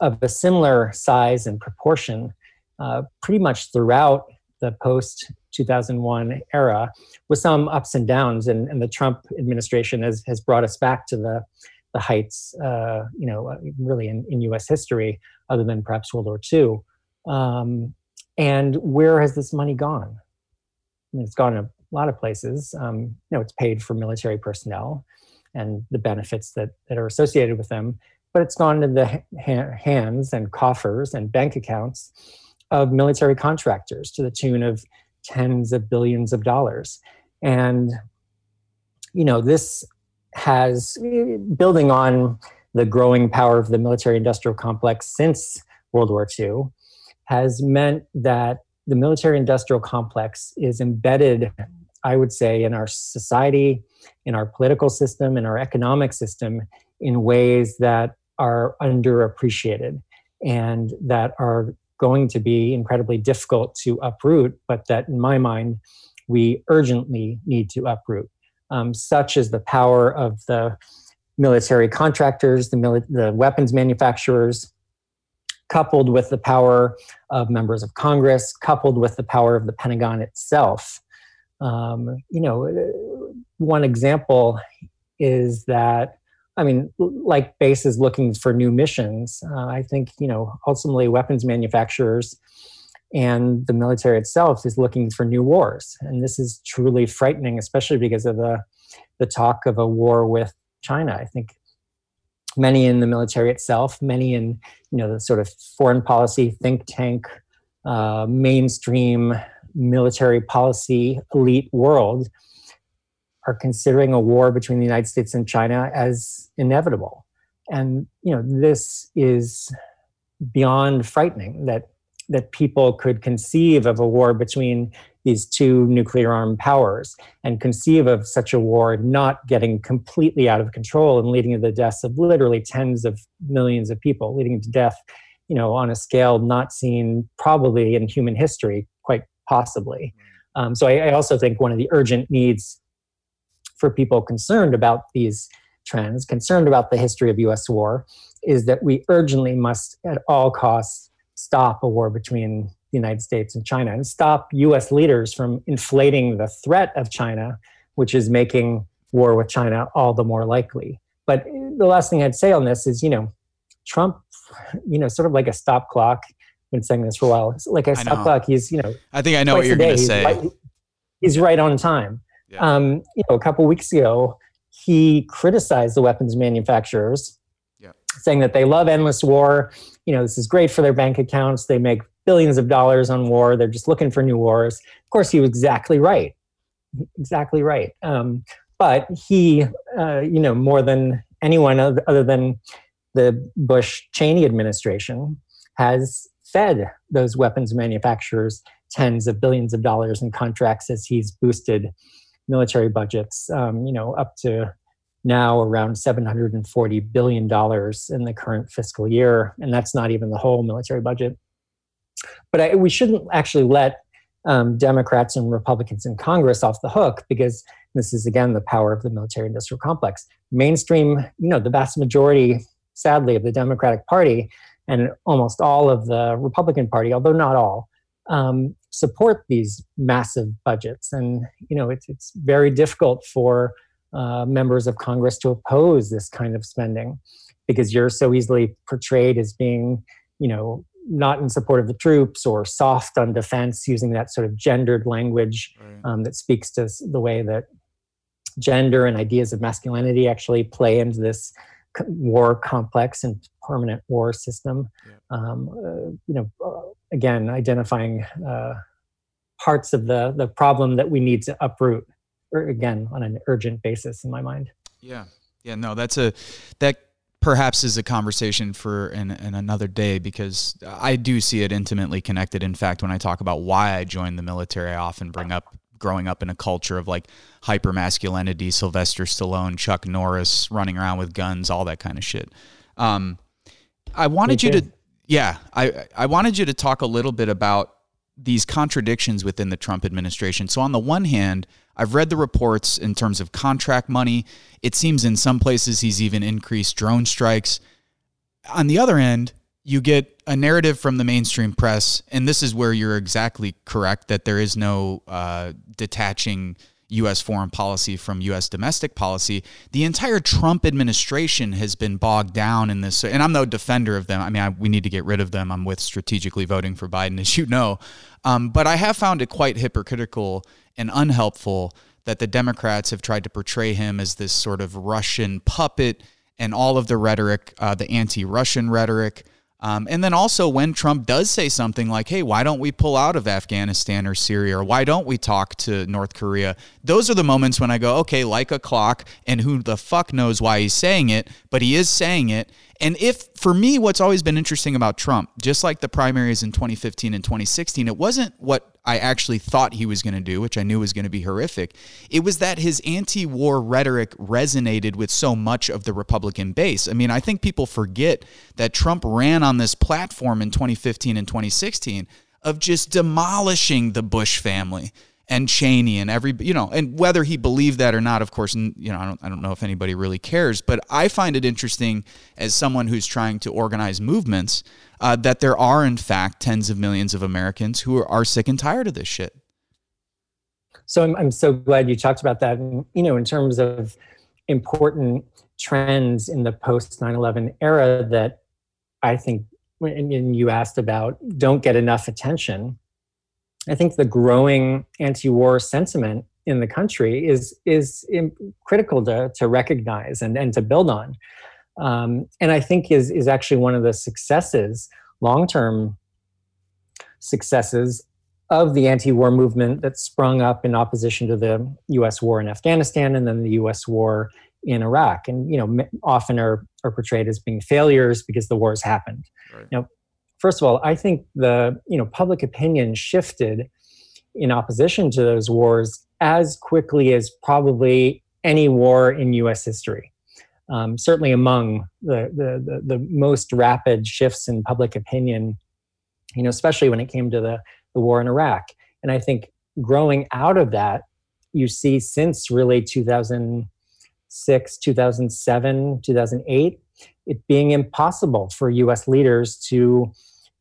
of a similar size and proportion uh, pretty much throughout the post 2001 era, with some ups and downs. And, and, the Trump administration has, has brought us back to the, the heights, uh, you know, uh, really in, in U.S. history, other than perhaps World War II. Um, and where has this money gone? I mean, it's gone a lot of places. Um, you know, it's paid for military personnel and the benefits that, that are associated with them, but it's gone into the ha- hands and coffers and bank accounts of military contractors to the tune of tens of billions of dollars. And, you know, this has, building on the growing power of the military industrial complex since World War II, has meant that the military industrial complex is embedded, I would say, in our society in our political system, in our economic system, in ways that are underappreciated and that are going to be incredibly difficult to uproot, but that in my mind, we urgently need to uproot, um, such as the power of the military contractors, the, mili- the weapons manufacturers, coupled with the power of members of Congress, coupled with the power of the Pentagon itself. Um, you know, one example is that I mean, like bases looking for new missions. Uh, I think you know ultimately weapons manufacturers and the military itself is looking for new wars, and this is truly frightening, especially because of the the talk of a war with China. I think many in the military itself, many in you know the sort of foreign policy think tank, uh, mainstream military policy elite world are considering a war between the United States and China as inevitable. And you know, this is beyond frightening that that people could conceive of a war between these two nuclear armed powers and conceive of such a war not getting completely out of control and leading to the deaths of literally tens of millions of people, leading to death, you know, on a scale not seen probably in human history, possibly. Um, so I, I also think one of the urgent needs for people concerned about these trends, concerned about the history of US war, is that we urgently must, at all costs, stop a war between the United States and China and stop US leaders from inflating the threat of China, which is making war with China all the more likely. But the last thing I'd say on this is, you know, Trump, you know, sort of like a stop clock. Been saying this for a while. like I stop clock. He's, you know, I think I know what you're going to say. He's right, he's right on time. Yeah. Um, you know, a couple weeks ago, he criticized the weapons manufacturers, yeah. saying that they love endless war. You know, this is great for their bank accounts. They make billions of dollars on war. They're just looking for new wars. Of course, he was exactly right. Exactly right. Um, but he, uh, you know, more than anyone other than the Bush Cheney administration, has fed those weapons manufacturers tens of billions of dollars in contracts as he's boosted military budgets, um, you know, up to now around $740 billion in the current fiscal year. And that's not even the whole military budget. But I, we shouldn't actually let um, Democrats and Republicans in Congress off the hook because this is, again, the power of the military industrial complex. Mainstream, you know, the vast majority, sadly, of the Democratic Party and almost all of the Republican Party, although not all, um, support these massive budgets. And, you know, it's, it's very difficult for uh, members of Congress to oppose this kind of spending because you're so easily portrayed as being, you know, not in support of the troops or soft on defense, using that sort of gendered language right. um, that speaks to the way that gender and ideas of masculinity actually play into this war complex and permanent war system. Yeah. Um, uh, you know, uh, again, identifying uh, parts of the the problem that we need to uproot, or again, on an urgent basis, in my mind. Yeah, yeah, no, that's a that perhaps is a conversation for in, in another day because I do see it intimately connected. In fact, when I talk about why I joined the military, I often bring up growing up in a culture of like hyper masculinity, Sylvester Stallone, Chuck Norris running around with guns, all that kind of shit. Um, I wanted you to, yeah, I I wanted you to talk a little bit about these contradictions within the Trump administration. So on the one hand, I've read the reports in terms of contract money. It seems in some places he's even increased drone strikes. On the other end, you get a narrative from the mainstream press, and this is where you're exactly correct that there is no uh, detaching U.S. foreign policy from U.S. domestic policy. The entire Trump administration has been bogged down in this, and I'm no defender of them. I mean, I, we need to get rid of them. I'm with strategically voting for Biden, as you know. Um, but I have found it quite hypocritical and unhelpful that the Democrats have tried to portray him as this sort of Russian puppet and all of the rhetoric, uh, the anti Russian rhetoric. Um, and then also when Trump does say something like, hey, why don't we pull out of Afghanistan or Syria, or why don't we talk to North Korea? Those are the moments when I go, okay, like a clock, and who the fuck knows why he's saying it, but he is saying it. And if, for me, what's always been interesting about Trump, just like the primaries in 2015 and 2016, it wasn't what I actually thought he was going to do, which I knew was going to be horrific. It was that his anti war rhetoric resonated with so much of the Republican base. I mean, I think people forget that Trump ran on this platform in 2015 and 2016 of just demolishing the Bush family and Cheney and every you know and whether he believed that or not of course you know I don't I don't know if anybody really cares but I find it interesting as someone who's trying to organize movements uh, that there are in fact tens of millions of Americans who are, are sick and tired of this shit. So I'm I'm so glad you talked about that and you know in terms of important trends in the post 9/11 era that I think when you asked about don't get enough attention I think the growing anti-war sentiment in the country is is critical to, to recognize and, and to build on. Um, and I think is is actually one of the successes, long-term successes of the anti-war movement that sprung up in opposition to the U.S. war in Afghanistan and then the U.S. war in Iraq, and you know often are are portrayed as being failures because the wars happened. Right. Now, first of all, I think the you know public opinion shifted in opposition to those wars as quickly as probably any war in U.S. history. Um, certainly among the, the, the, the, most rapid shifts in public opinion, you know, especially when it came to the, the war in Iraq. And I think growing out of that, you see since really 2006, 2007, 2008, it being impossible for US leaders to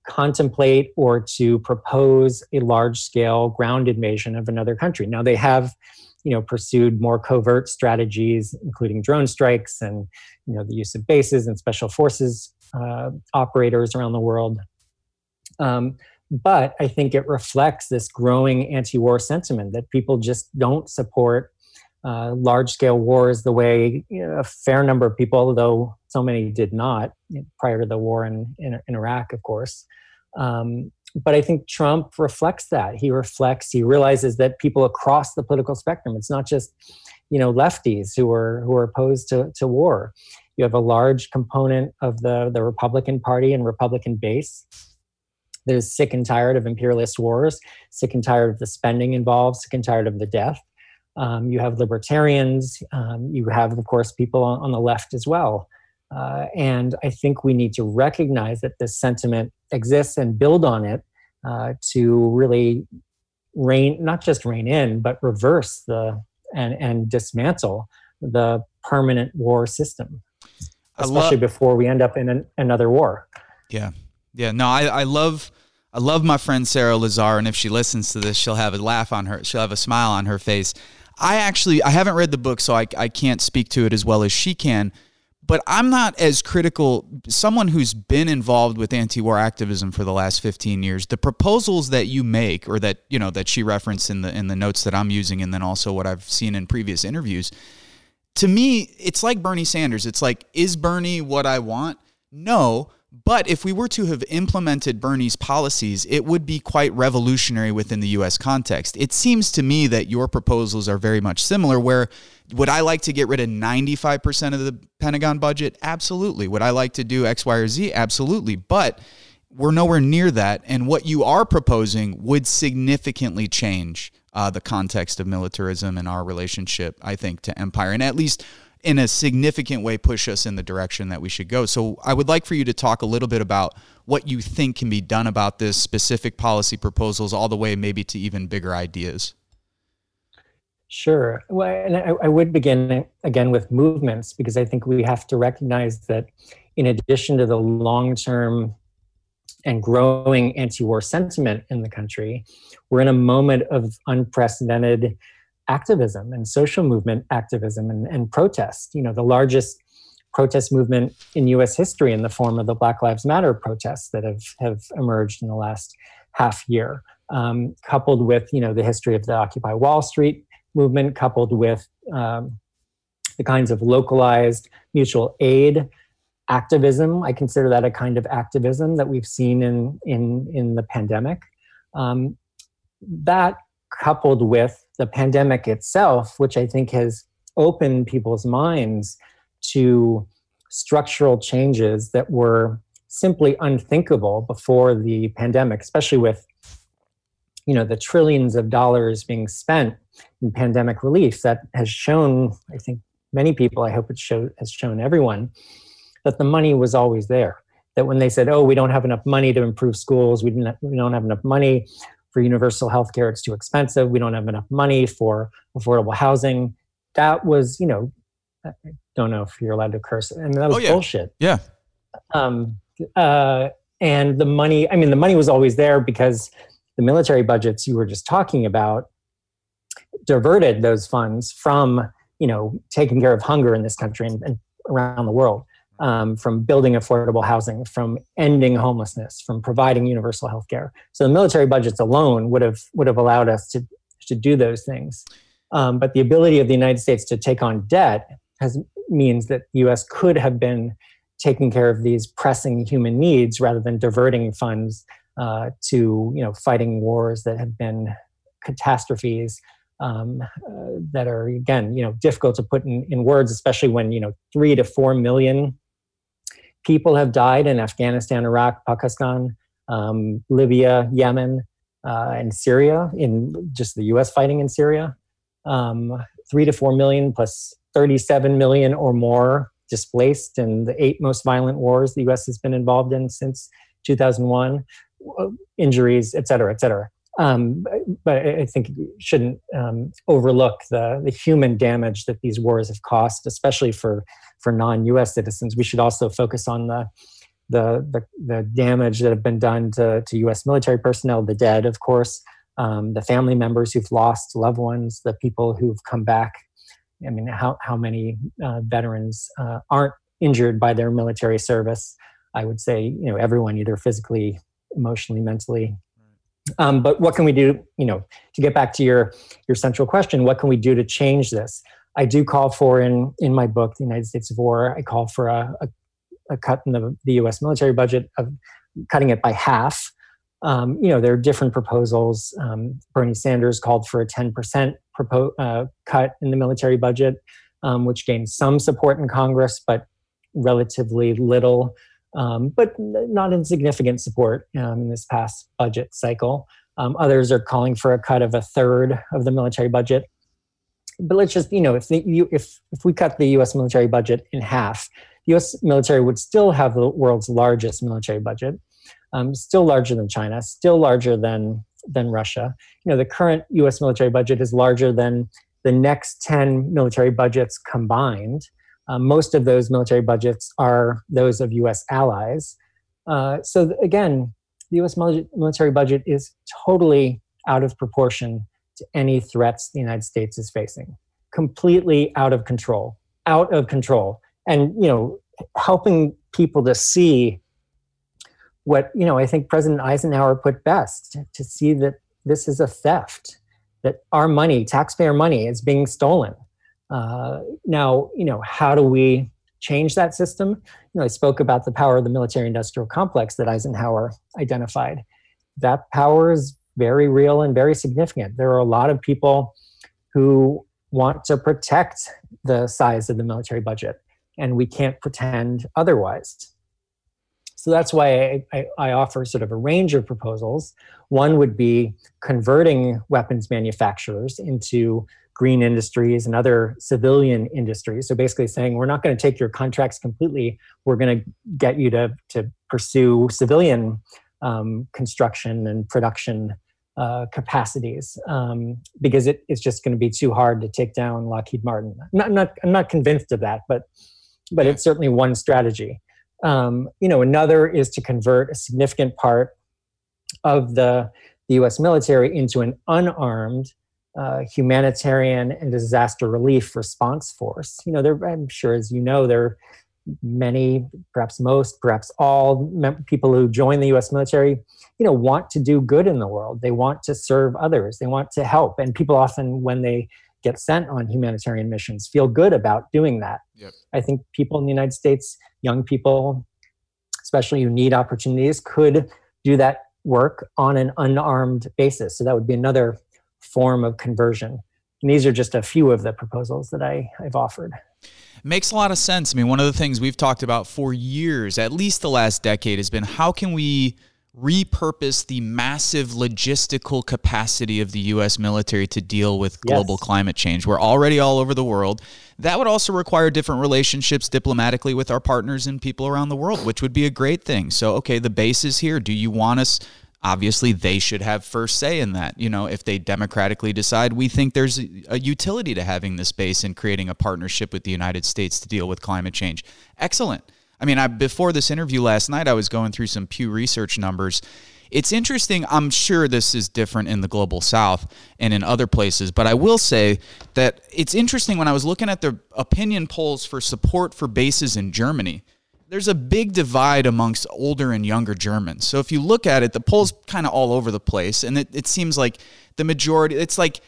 contemplate or to propose a large scale ground invasion of another country. Now they have you know pursued more covert strategies including drone strikes and you know the use of bases and special forces uh, operators around the world um, but i think it reflects this growing anti-war sentiment that people just don't support uh, large scale wars the way a fair number of people although so many did not prior to the war in, in, in iraq of course um, but I think Trump reflects that. He reflects, he realizes that people across the political spectrum, it's not just, you know, lefties who are who are opposed to, to war. You have a large component of the, the Republican Party and Republican base that is sick and tired of imperialist wars, sick and tired of the spending involved, sick and tired of the death. Um, you have libertarians. Um, you have, of course, people on, on the left as well. Uh, and I think we need to recognize that this sentiment exists and build on it uh, to really rein, not just rein in, but reverse the and, and dismantle the permanent war system, especially love, before we end up in an, another war. Yeah. Yeah. No, I, I love. I love my friend Sarah Lazare, and if she listens to this, she'll have a laugh on her. She'll have a smile on her face. I actually I haven't read the book, so I, I can't speak to it as well as she can but I'm not as critical. Someone who's been involved with anti-war activism for the last 15 years, the proposals that you make, or that you know that she referenced in the in the notes that I'm using, and then also what I've seen in previous interviews, to me, it's like Bernie Sanders. It's like, is Bernie what I want? No, but if we were to have implemented Bernie's policies, it would be quite revolutionary within the US context. It seems to me that your proposals are very much similar, where would I like to get rid of 95% of the Pentagon budget? Absolutely. Would I like to do X, Y, or Z? Absolutely. But we're nowhere near that. And what you are proposing would significantly change uh, the context of militarism and our relationship, I think, to empire. And at least in a significant way push us in the direction that we should go. So I would like for you to talk a little bit about what you think can be done about this, specific policy proposals, all the way maybe to even bigger ideas. Sure. Well, and I, I would begin again with movements because I think we have to recognize that in addition to the long term and growing anti war sentiment in the country, we're in a moment of unprecedented activism and social movement activism and, and protest. You know, the largest protest movement in US history in the form of the Black Lives Matter protests that have, have emerged in the last half year, um, coupled with, you know, the history of the Occupy Wall Street movement, coupled with um, the kinds of localized mutual aid activism. I consider that a kind of activism that we've seen in, in, in the pandemic. Um, that coupled with the pandemic itself, which I think has opened people's minds to structural changes that were simply unthinkable before the pandemic, especially with you know the trillions of dollars being spent in pandemic relief that has shown i think many people i hope it show, has shown everyone that the money was always there. That when they said oh we don't have enough money to improve schools we, didn't, we don't have enough money for universal health care it's too expensive. We don't have enough money for affordable housing. That was you know i don't know if you're allowed to curse and that was oh, yeah. bullshit. Yeah. Um, uh, and the money i mean the money was always there because the military budgets you were just talking about diverted those funds from you know taking care of hunger in this country and, and around the world um, from building affordable housing, from ending homelessness, from providing universal health care. So the military budgets alone would have would have allowed us to to do those things. Um, but the ability of the United States to take on debt has means that the U.S. could have been taking care of these pressing human needs rather than diverting funds uh, to you know fighting wars that have been catastrophes um, uh, that are again you know difficult to put in, in words, especially when you know three to four million people have died in Afghanistan, Iraq, Pakistan, um, Libya, Yemen, uh, and Syria in just the U.S. fighting in Syria. Um, three to four million plus 37 million or more displaced in the eight most violent wars the U.S. has been involved in since 2001, uh, injuries, et cetera, et cetera. Um, but I think shouldn't um, overlook the, the human damage that these wars have cost, especially for, for non-U.S. citizens. We should also focus on the, the, the, the damage that have been done to, to U.S. military personnel, the dead, of course, um, the family members who've lost loved ones, the people who've come back. I mean, how, how many uh, veterans uh, aren't injured by their military service? I would say, you know, everyone either physically, emotionally, mentally, um, but what can we do? You know, to get back to your your central question, what can we do to change this? I do call for in in my book, The United States of War. I call for a, a, a cut in the, the U.S. military budget of cutting it by half. Um, you know, there are different proposals. Um, Bernie Sanders called for a 10% propo- uh, cut in the military budget, um, which gained some support in Congress, but relatively little um, but not insignificant support um, in this past budget cycle. Um, others are calling for a cut of a third of the military budget. But let's just, you know, if, the, you, if, if we cut the US military budget in half, the US military would still have the world's largest military budget, um, still larger than China, still larger than, than Russia. You know, the current US military budget is larger than the next 10 military budgets combined. Um, most of those military budgets are those of US allies. Uh, so, th- again, the US military budget is totally out of proportion to any threats the United States is facing. Completely out of control. Out of control. And, you know, helping people to see what, you know, I think President Eisenhower put best to see that this is a theft, that our money, taxpayer money, is being stolen uh, now, you know, how do we change that system? You know, I spoke about the power of the military industrial complex that Eisenhower identified. That power is very real and very significant. There are a lot of people who want to protect the size of the military budget, and we can't pretend otherwise. So that's why I, I, offer sort of a range of proposals. One would be converting weapons manufacturers into green industries and other civilian industries. So basically saying we're not going to take your contracts completely. We're going to get you to, to pursue civilian um, construction and production uh, capacities um, because it, it's just going to be too hard to take down Lockheed Martin. I'm not, not, I'm not convinced of that, but, but it's certainly one strategy. Um, you know, another is to convert a significant part of the, the U.S. military into an unarmed uh, humanitarian and disaster relief response force. You know, there, I'm sure, as you know, there are many, perhaps most, perhaps all mem- people who join the U.S. military, you know, want to do good in the world. They want to serve others. They want to help. And people often, when they get sent on humanitarian missions, feel good about doing that. Yep. I think people in the United States, young people, especially who need opportunities, could do that work on an unarmed basis. So that would be another form of conversion. And these are just a few of the proposals that I, I've offered. Makes a lot of sense. I mean, one of the things we've talked about for years, at least the last decade, has been how can we repurpose the massive logistical capacity of the US military to deal with global yes. climate change. We're already all over the world. That would also require different relationships diplomatically with our partners and people around the world, which would be a great thing. So, okay, the base is here. Do you want us obviously they should have first say in that. You know, if they democratically decide we think there's a utility to having this base and creating a partnership with the United States to deal with climate change. Excellent. I mean, I, before this interview last night, I was going through some Pew Research numbers. It's interesting. I'm sure this is different in the global south and in other places, but I will say that it's interesting when I was looking at the opinion polls for support for bases in Germany there's a big divide amongst older and younger Germans. So if you look at it, the polls kind of all over the place, and it, it seems like the majority. It's like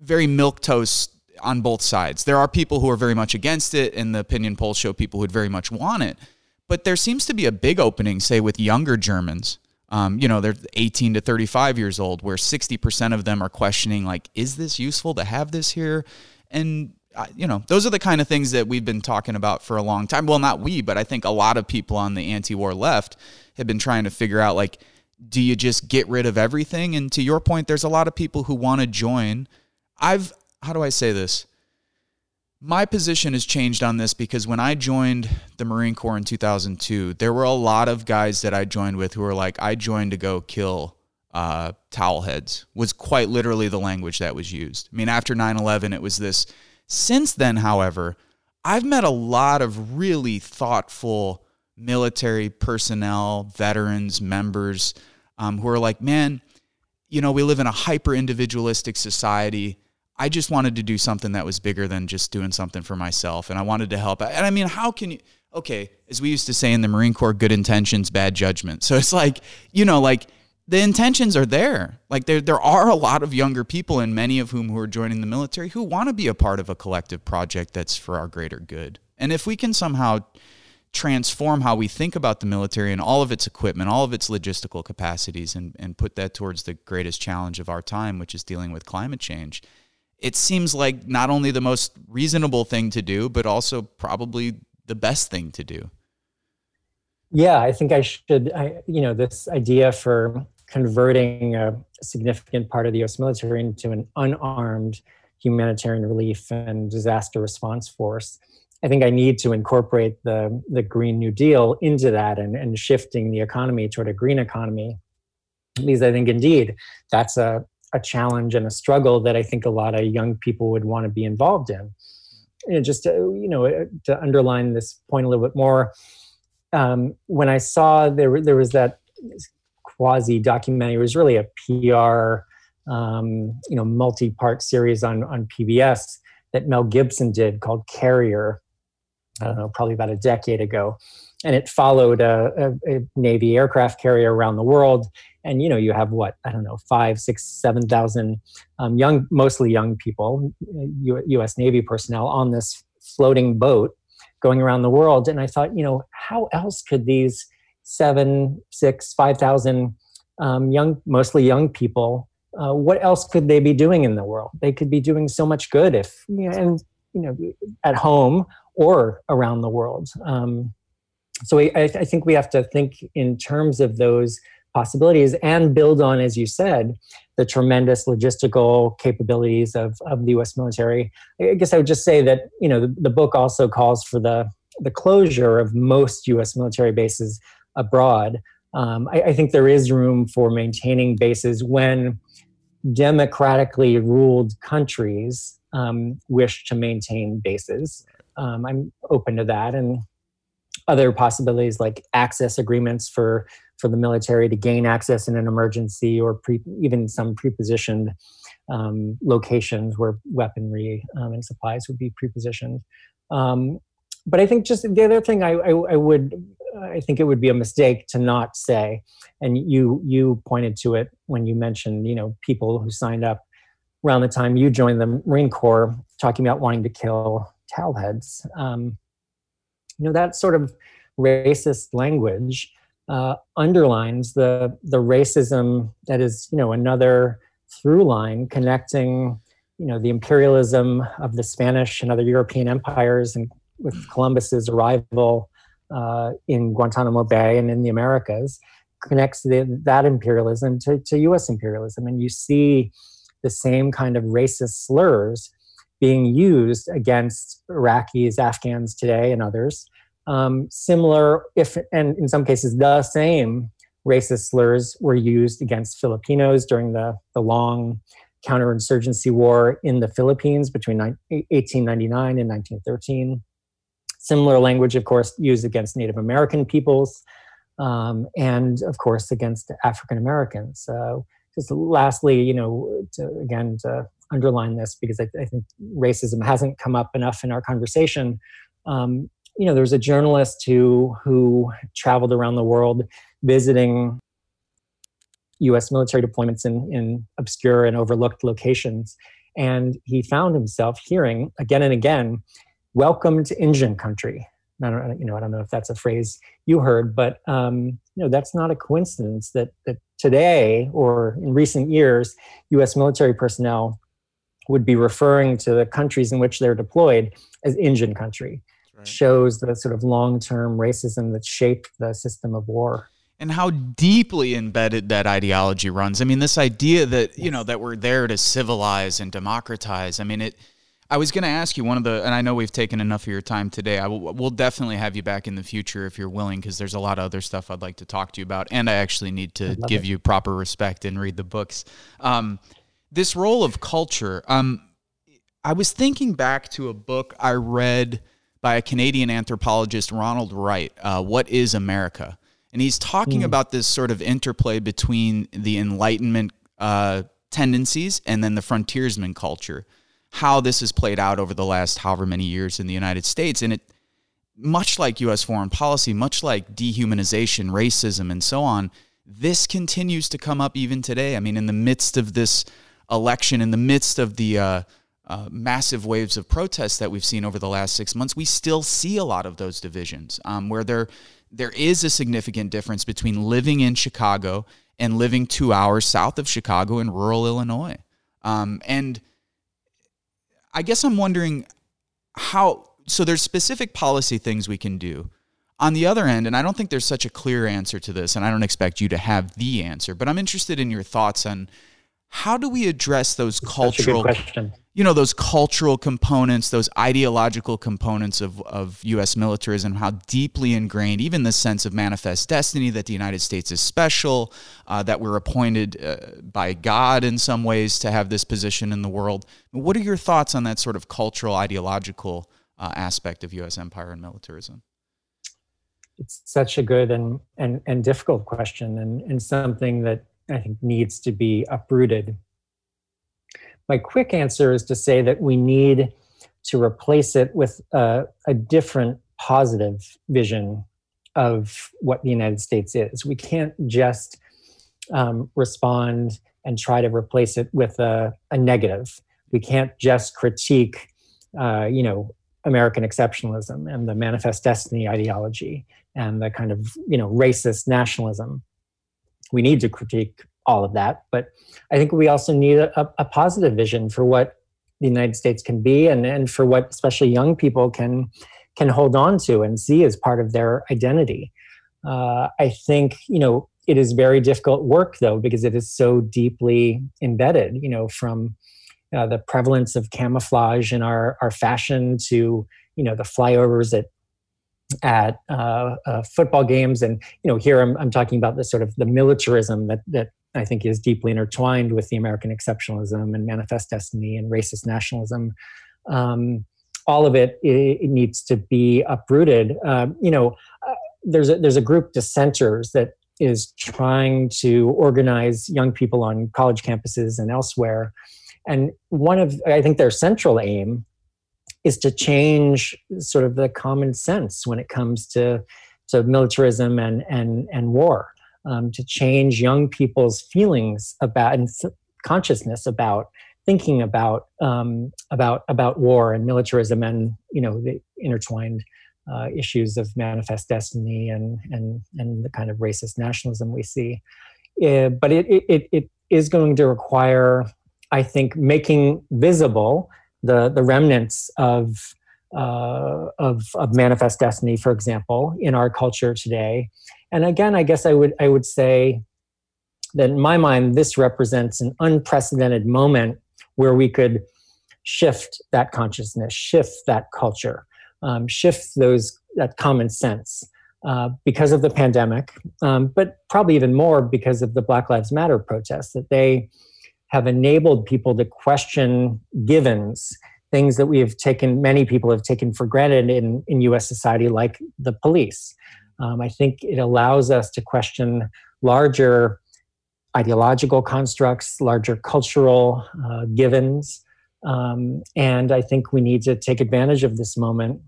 very milk toast on both sides. There are people who are very much against it, and the opinion polls show people who would very much want it. But there seems to be a big opening, say, with younger Germans um, you know, they're 18 to 35 years old, where 60% of them are questioning, like, is this useful to have this here? And, you know, those are the kind of things that we've been talking about for a long time. Well, not we, but I think a lot of people on the anti war left have been trying to figure out, like, do you just get rid of everything? And to your point, there's a lot of people who want to join. I've, how do I say this? my position has changed on this because when I joined the Marine Corps in 2002, there were a lot of guys that I joined with who were like, I joined to go kill uh, towel heads, was quite literally the language that was used. I mean, after 9 11, it was this. Since then, however, I've met a lot of really thoughtful military personnel, veterans, members um, who are like, man, you know, we live in a hyper individualistic society I just wanted to do something that was bigger than just doing something for myself. And I wanted to help. And I mean, how can you, okay, as we used to say in the Marine Corps, good intentions, bad judgment. So it's like, you know, like the intentions are there. Like there, there are a lot of younger people, and many of whom who are joining the military who want to be a part of a collective project that's for our greater good. And if we can somehow transform how we think about the military and all of its equipment, all of its logistical capacities, and, and put that towards the greatest challenge of our time, which is dealing with climate change, it seems like not only the most reasonable thing to do, but also probably the best thing to do. Yeah, I think I should, I, you know, this idea for converting a significant part of the US military into an unarmed humanitarian relief and disaster response force. I think I need to incorporate the, the Green New Deal into that and, and shifting the economy toward a green economy. Because I think indeed that's a, a challenge and a struggle that I think a lot of young people would want to be involved in. And just to, you know to underline this point a little bit more, um, when I saw there there was that quasi documentary, it was really a PR um, you know multi-part series on on PBS that Mel Gibson did called Carrier. I don't know, probably about a decade ago, and it followed a, a, a Navy aircraft carrier around the world. And you know you have what i don't know five six seven thousand um, young mostly young people U- us navy personnel on this floating boat going around the world. And i thought you know how else could these seven six five thousand um, young mostly young people uh, what else could they be doing in the world they could be doing so much good if you know, and you know at home or around the world um, so I, I think we have to think in terms of those possibilities and build on, as you said, the tremendous logistical capabilities of, of the U.S. military. I guess I would just say that you know the, the book also calls for the the closure of most U.S. military bases abroad. Um, I, I, think there is room for maintaining bases when democratically ruled countries um, wish to maintain bases. Um, I'm open to that, and other possibilities like access agreements for for the military to gain access in an emergency or pre, even some prepositioned um, locations where weaponry um, and supplies would be prepositioned. Um, but I think just the other thing I, I, I, would, I think it would be a mistake to not say, and you you pointed to it when you mentioned, you know, people who signed up around the time you joined the Marine Corps, talking about wanting to kill towelheads. Um, you know, that sort of racist language uh, underlines the the racism that is you know another through line connecting you know the imperialism of the Spanish and other European empires and with Columbus's arrival uh, in Guantanamo Bay and in the Americas connects the, that imperialism to, to U.S. imperialism, and you see the same kind of racist slurs being used against Iraqis, Afghans today, and others um, similar, if and in some cases the same racist slurs were used against Filipinos during the, the long counterinsurgency war in the Philippines between 1899 and 1913. Similar language, of course, used against Native American peoples um, and, of course, against African Americans. So, just lastly, you know, to, again, to underline this because I, I, think racism hasn't come up enough in our conversation. Um, you know, there was a journalist who who traveled around the world visiting U.S. military deployments in, in obscure and overlooked locations, and he found himself hearing again and again, "Welcome to Indian country." I don't, you know, I don't know if that's a phrase you heard, but um, you know, that's not a coincidence that that today or in recent years, U.S. military personnel would be referring to the countries in which they're deployed as engine country. Right. Shows the sort of long-term racism that shaped the system of war and how deeply embedded that ideology runs. I mean, this idea that you know that we're there to civilize and democratize. I mean, it I was going to ask you one of the, and I know we've taken enough of your time today. I will, we'll definitely have you back in the future if you're willing, because there's a lot of other stuff I'd like to talk to you about, and I actually need to give it. you proper respect and read the books. Um, this role of culture. Um, I was thinking back to a book I read by a Canadian anthropologist, Ronald Wright. Uh, what is America? And he's talking mm. about this sort of interplay between the Enlightenment uh, tendencies and then the frontiersman culture how this has played out over the last however many years in the United States. And it, much like US foreign policy, much like dehumanization, racism, and so on, this continues to come up even today. I mean, in the midst of this election, in the midst of the uh, uh, massive waves of protests that we've seen over the last six months, we still see a lot of those divisions um, where there there is a significant difference between living in Chicago and living two hours south of Chicago in rural Illinois. Um, and I guess I'm wondering how. So there's specific policy things we can do. On the other end, and I don't think there's such a clear answer to this, and I don't expect you to have the answer, but I'm interested in your thoughts on how do we address those cultural you know those cultural components those ideological components of, of us militarism how deeply ingrained even the sense of manifest destiny that the united states is special uh, that we're appointed uh, by god in some ways to have this position in the world what are your thoughts on that sort of cultural ideological uh, aspect of us empire and militarism it's such a good and, and, and difficult question and, and something that I think needs to be uprooted. My quick answer is to say that we need to replace it with a, a different positive vision of what the United States is. We can't just um, respond and try to replace it with a, a negative. We can't just critique, uh, you know, American exceptionalism and the manifest destiny ideology and the kind of you know racist nationalism we need to critique all of that. But I think we also need a, a positive vision for what the United States can be and, and for what especially young people can can hold on to and see as part of their identity. Uh, I think, you know, it is very difficult work though, because it is so deeply embedded, you know, from uh, the prevalence of camouflage in our, our fashion to, you know, the flyovers at at uh, uh, football games. And you know, here I'm, I'm talking about the sort of the militarism that that I think is deeply intertwined with the American exceptionalism and manifest destiny and racist nationalism. Um, all of it, it, it, needs to be uprooted. Uh, you know, uh, there's a, there's a group dissenters that is trying to organize young people on college campuses and elsewhere. And one of, I think, their central aim is to change sort of the common sense when it comes to to militarism and and and war, um, to change young people's feelings about and consciousness about thinking about um, about about war and militarism and you know the intertwined uh, issues of manifest destiny and and and the kind of racist nationalism we see. Uh, but it, it it is going to require, I think, making visible the the remnants of uh, of, of manifest destiny, for example, in our culture today. And again, I guess I would I would say that in my mind, this represents an unprecedented moment where we could shift that consciousness, shift that culture, um, shift those that common sense. Uh, because of the pandemic, um, but probably even more because of the Black Lives Matter protests, that they have enabled people to question givens, things that we have taken, many people have taken for granted in, in US society, like the police. Um, I think it allows us to question larger ideological constructs, larger cultural uh, givens. Um, and I think we need to take advantage of this moment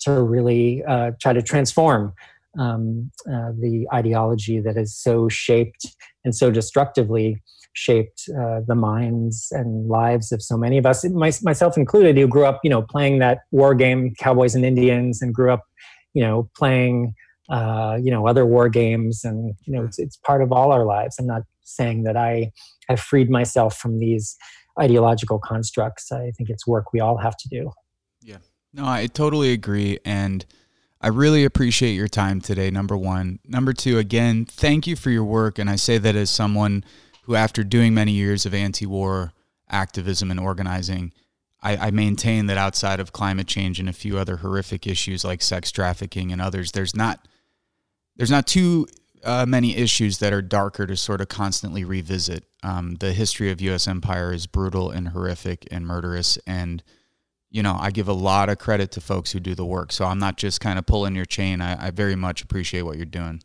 to really uh, try to transform um, uh, the ideology that has so shaped and so destructively shaped uh, the minds and lives of so many of us, my, myself included, who grew up, you know, playing that war game, Cowboys and Indians, and grew up, you know, playing, uh, you know, other war games, and you know, it's, it's part of all our lives. I'm not saying that I have freed myself from these ideological constructs. I think it's work we all have to do. Yeah, no, I totally agree, and I really appreciate your time today, number one. Number two, again, thank you for your work. And I say that as someone who, after doing many years of anti war activism and organizing, I, I, maintain that outside of climate change and a few other horrific issues like sex trafficking and others, there's not there's not too uh, many issues that are darker to sort of constantly revisit. Um, the history of U.S. empire is brutal and horrific and murderous, and you know, I give a lot of credit to folks who do the work. So I'm not just kind of pulling your chain. I, I very much appreciate what you're doing.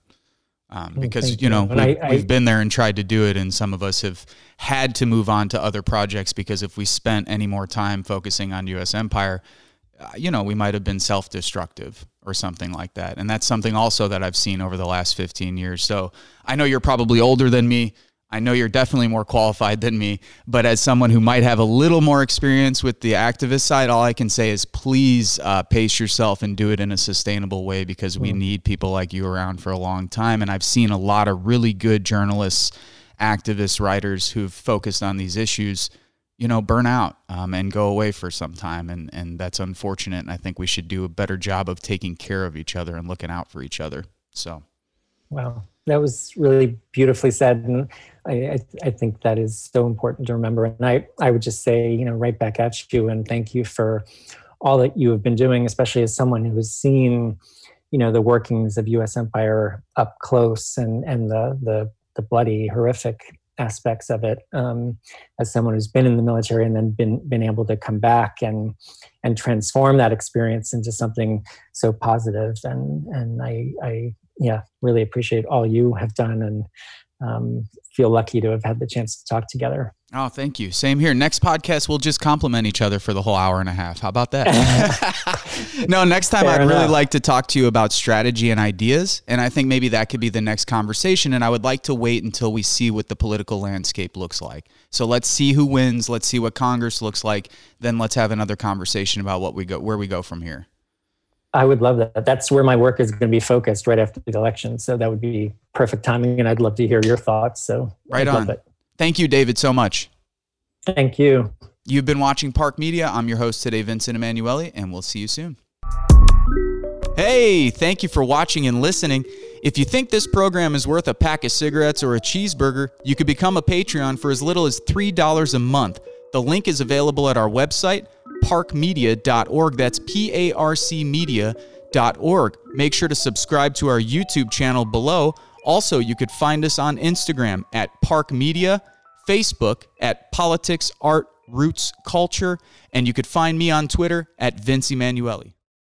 Um, because you know we, we've been there and tried to do it, and some of us have had to move on to other projects because if we spent any more time focusing on U.S. empire, uh, you know, we might have been self-destructive or something like that. And that's something also that I've seen over the last 15 years. So I know you're probably older than me. I know you're definitely more qualified than me, but as someone who might have a little more experience with the activist side, all I can say is please uh, pace yourself and do it in a sustainable way because we mm. need people like you around for a long time. And I've seen a lot of really good journalists, activists, writers who've focused on these issues, you know, burn out um, and go away for some time. And, and that's unfortunate. And I think we should do a better job of taking care of each other and looking out for each other. So, wow that was really beautifully said and I, I, think that is so important to remember and I, I would just say you know right back at you and thank you for all that you have been doing especially as someone who has seen you know the workings of us empire up close and and the the, the bloody horrific aspects of it um, as someone who's been in the military and then been been able to come back and and transform that experience into something so positive and and I, I yeah, really appreciate all you have done and um, feel lucky to have had the chance to talk together. Oh, thank you. Same here. Next podcast, we'll just compliment each other for the whole hour and a half. How about that? no, next time Fair I'd enough. really like to talk to you about strategy and ideas. And I think maybe that could be the next conversation. And I would like to wait until we see what the political landscape looks like. So let's see who wins. Let's see what Congress looks like. Then let's have another conversation about what we go, where we go from here. I would love that. That's where my work is going to be focused right after the election. So that would be perfect timing, and I'd love to hear your thoughts. So right I'd on. Thank you, David, so much. Thank you. You've been watching PARC Media. I'm your host today, Vincent Emanuele, and we'll see you soon. Hey, thank you for watching and listening. If you think this program is worth a pack of cigarettes or a cheeseburger, you could become a Patreon for as little as $3 a month. The link is available at our website parcmedia.org. That's P A R C media.org. Make sure to subscribe to our YouTube channel below. Also, you could find us on Instagram at PARC Media, Facebook at Politics, Art, Roots, Culture, and you could find me on Twitter at Vince Emanuele.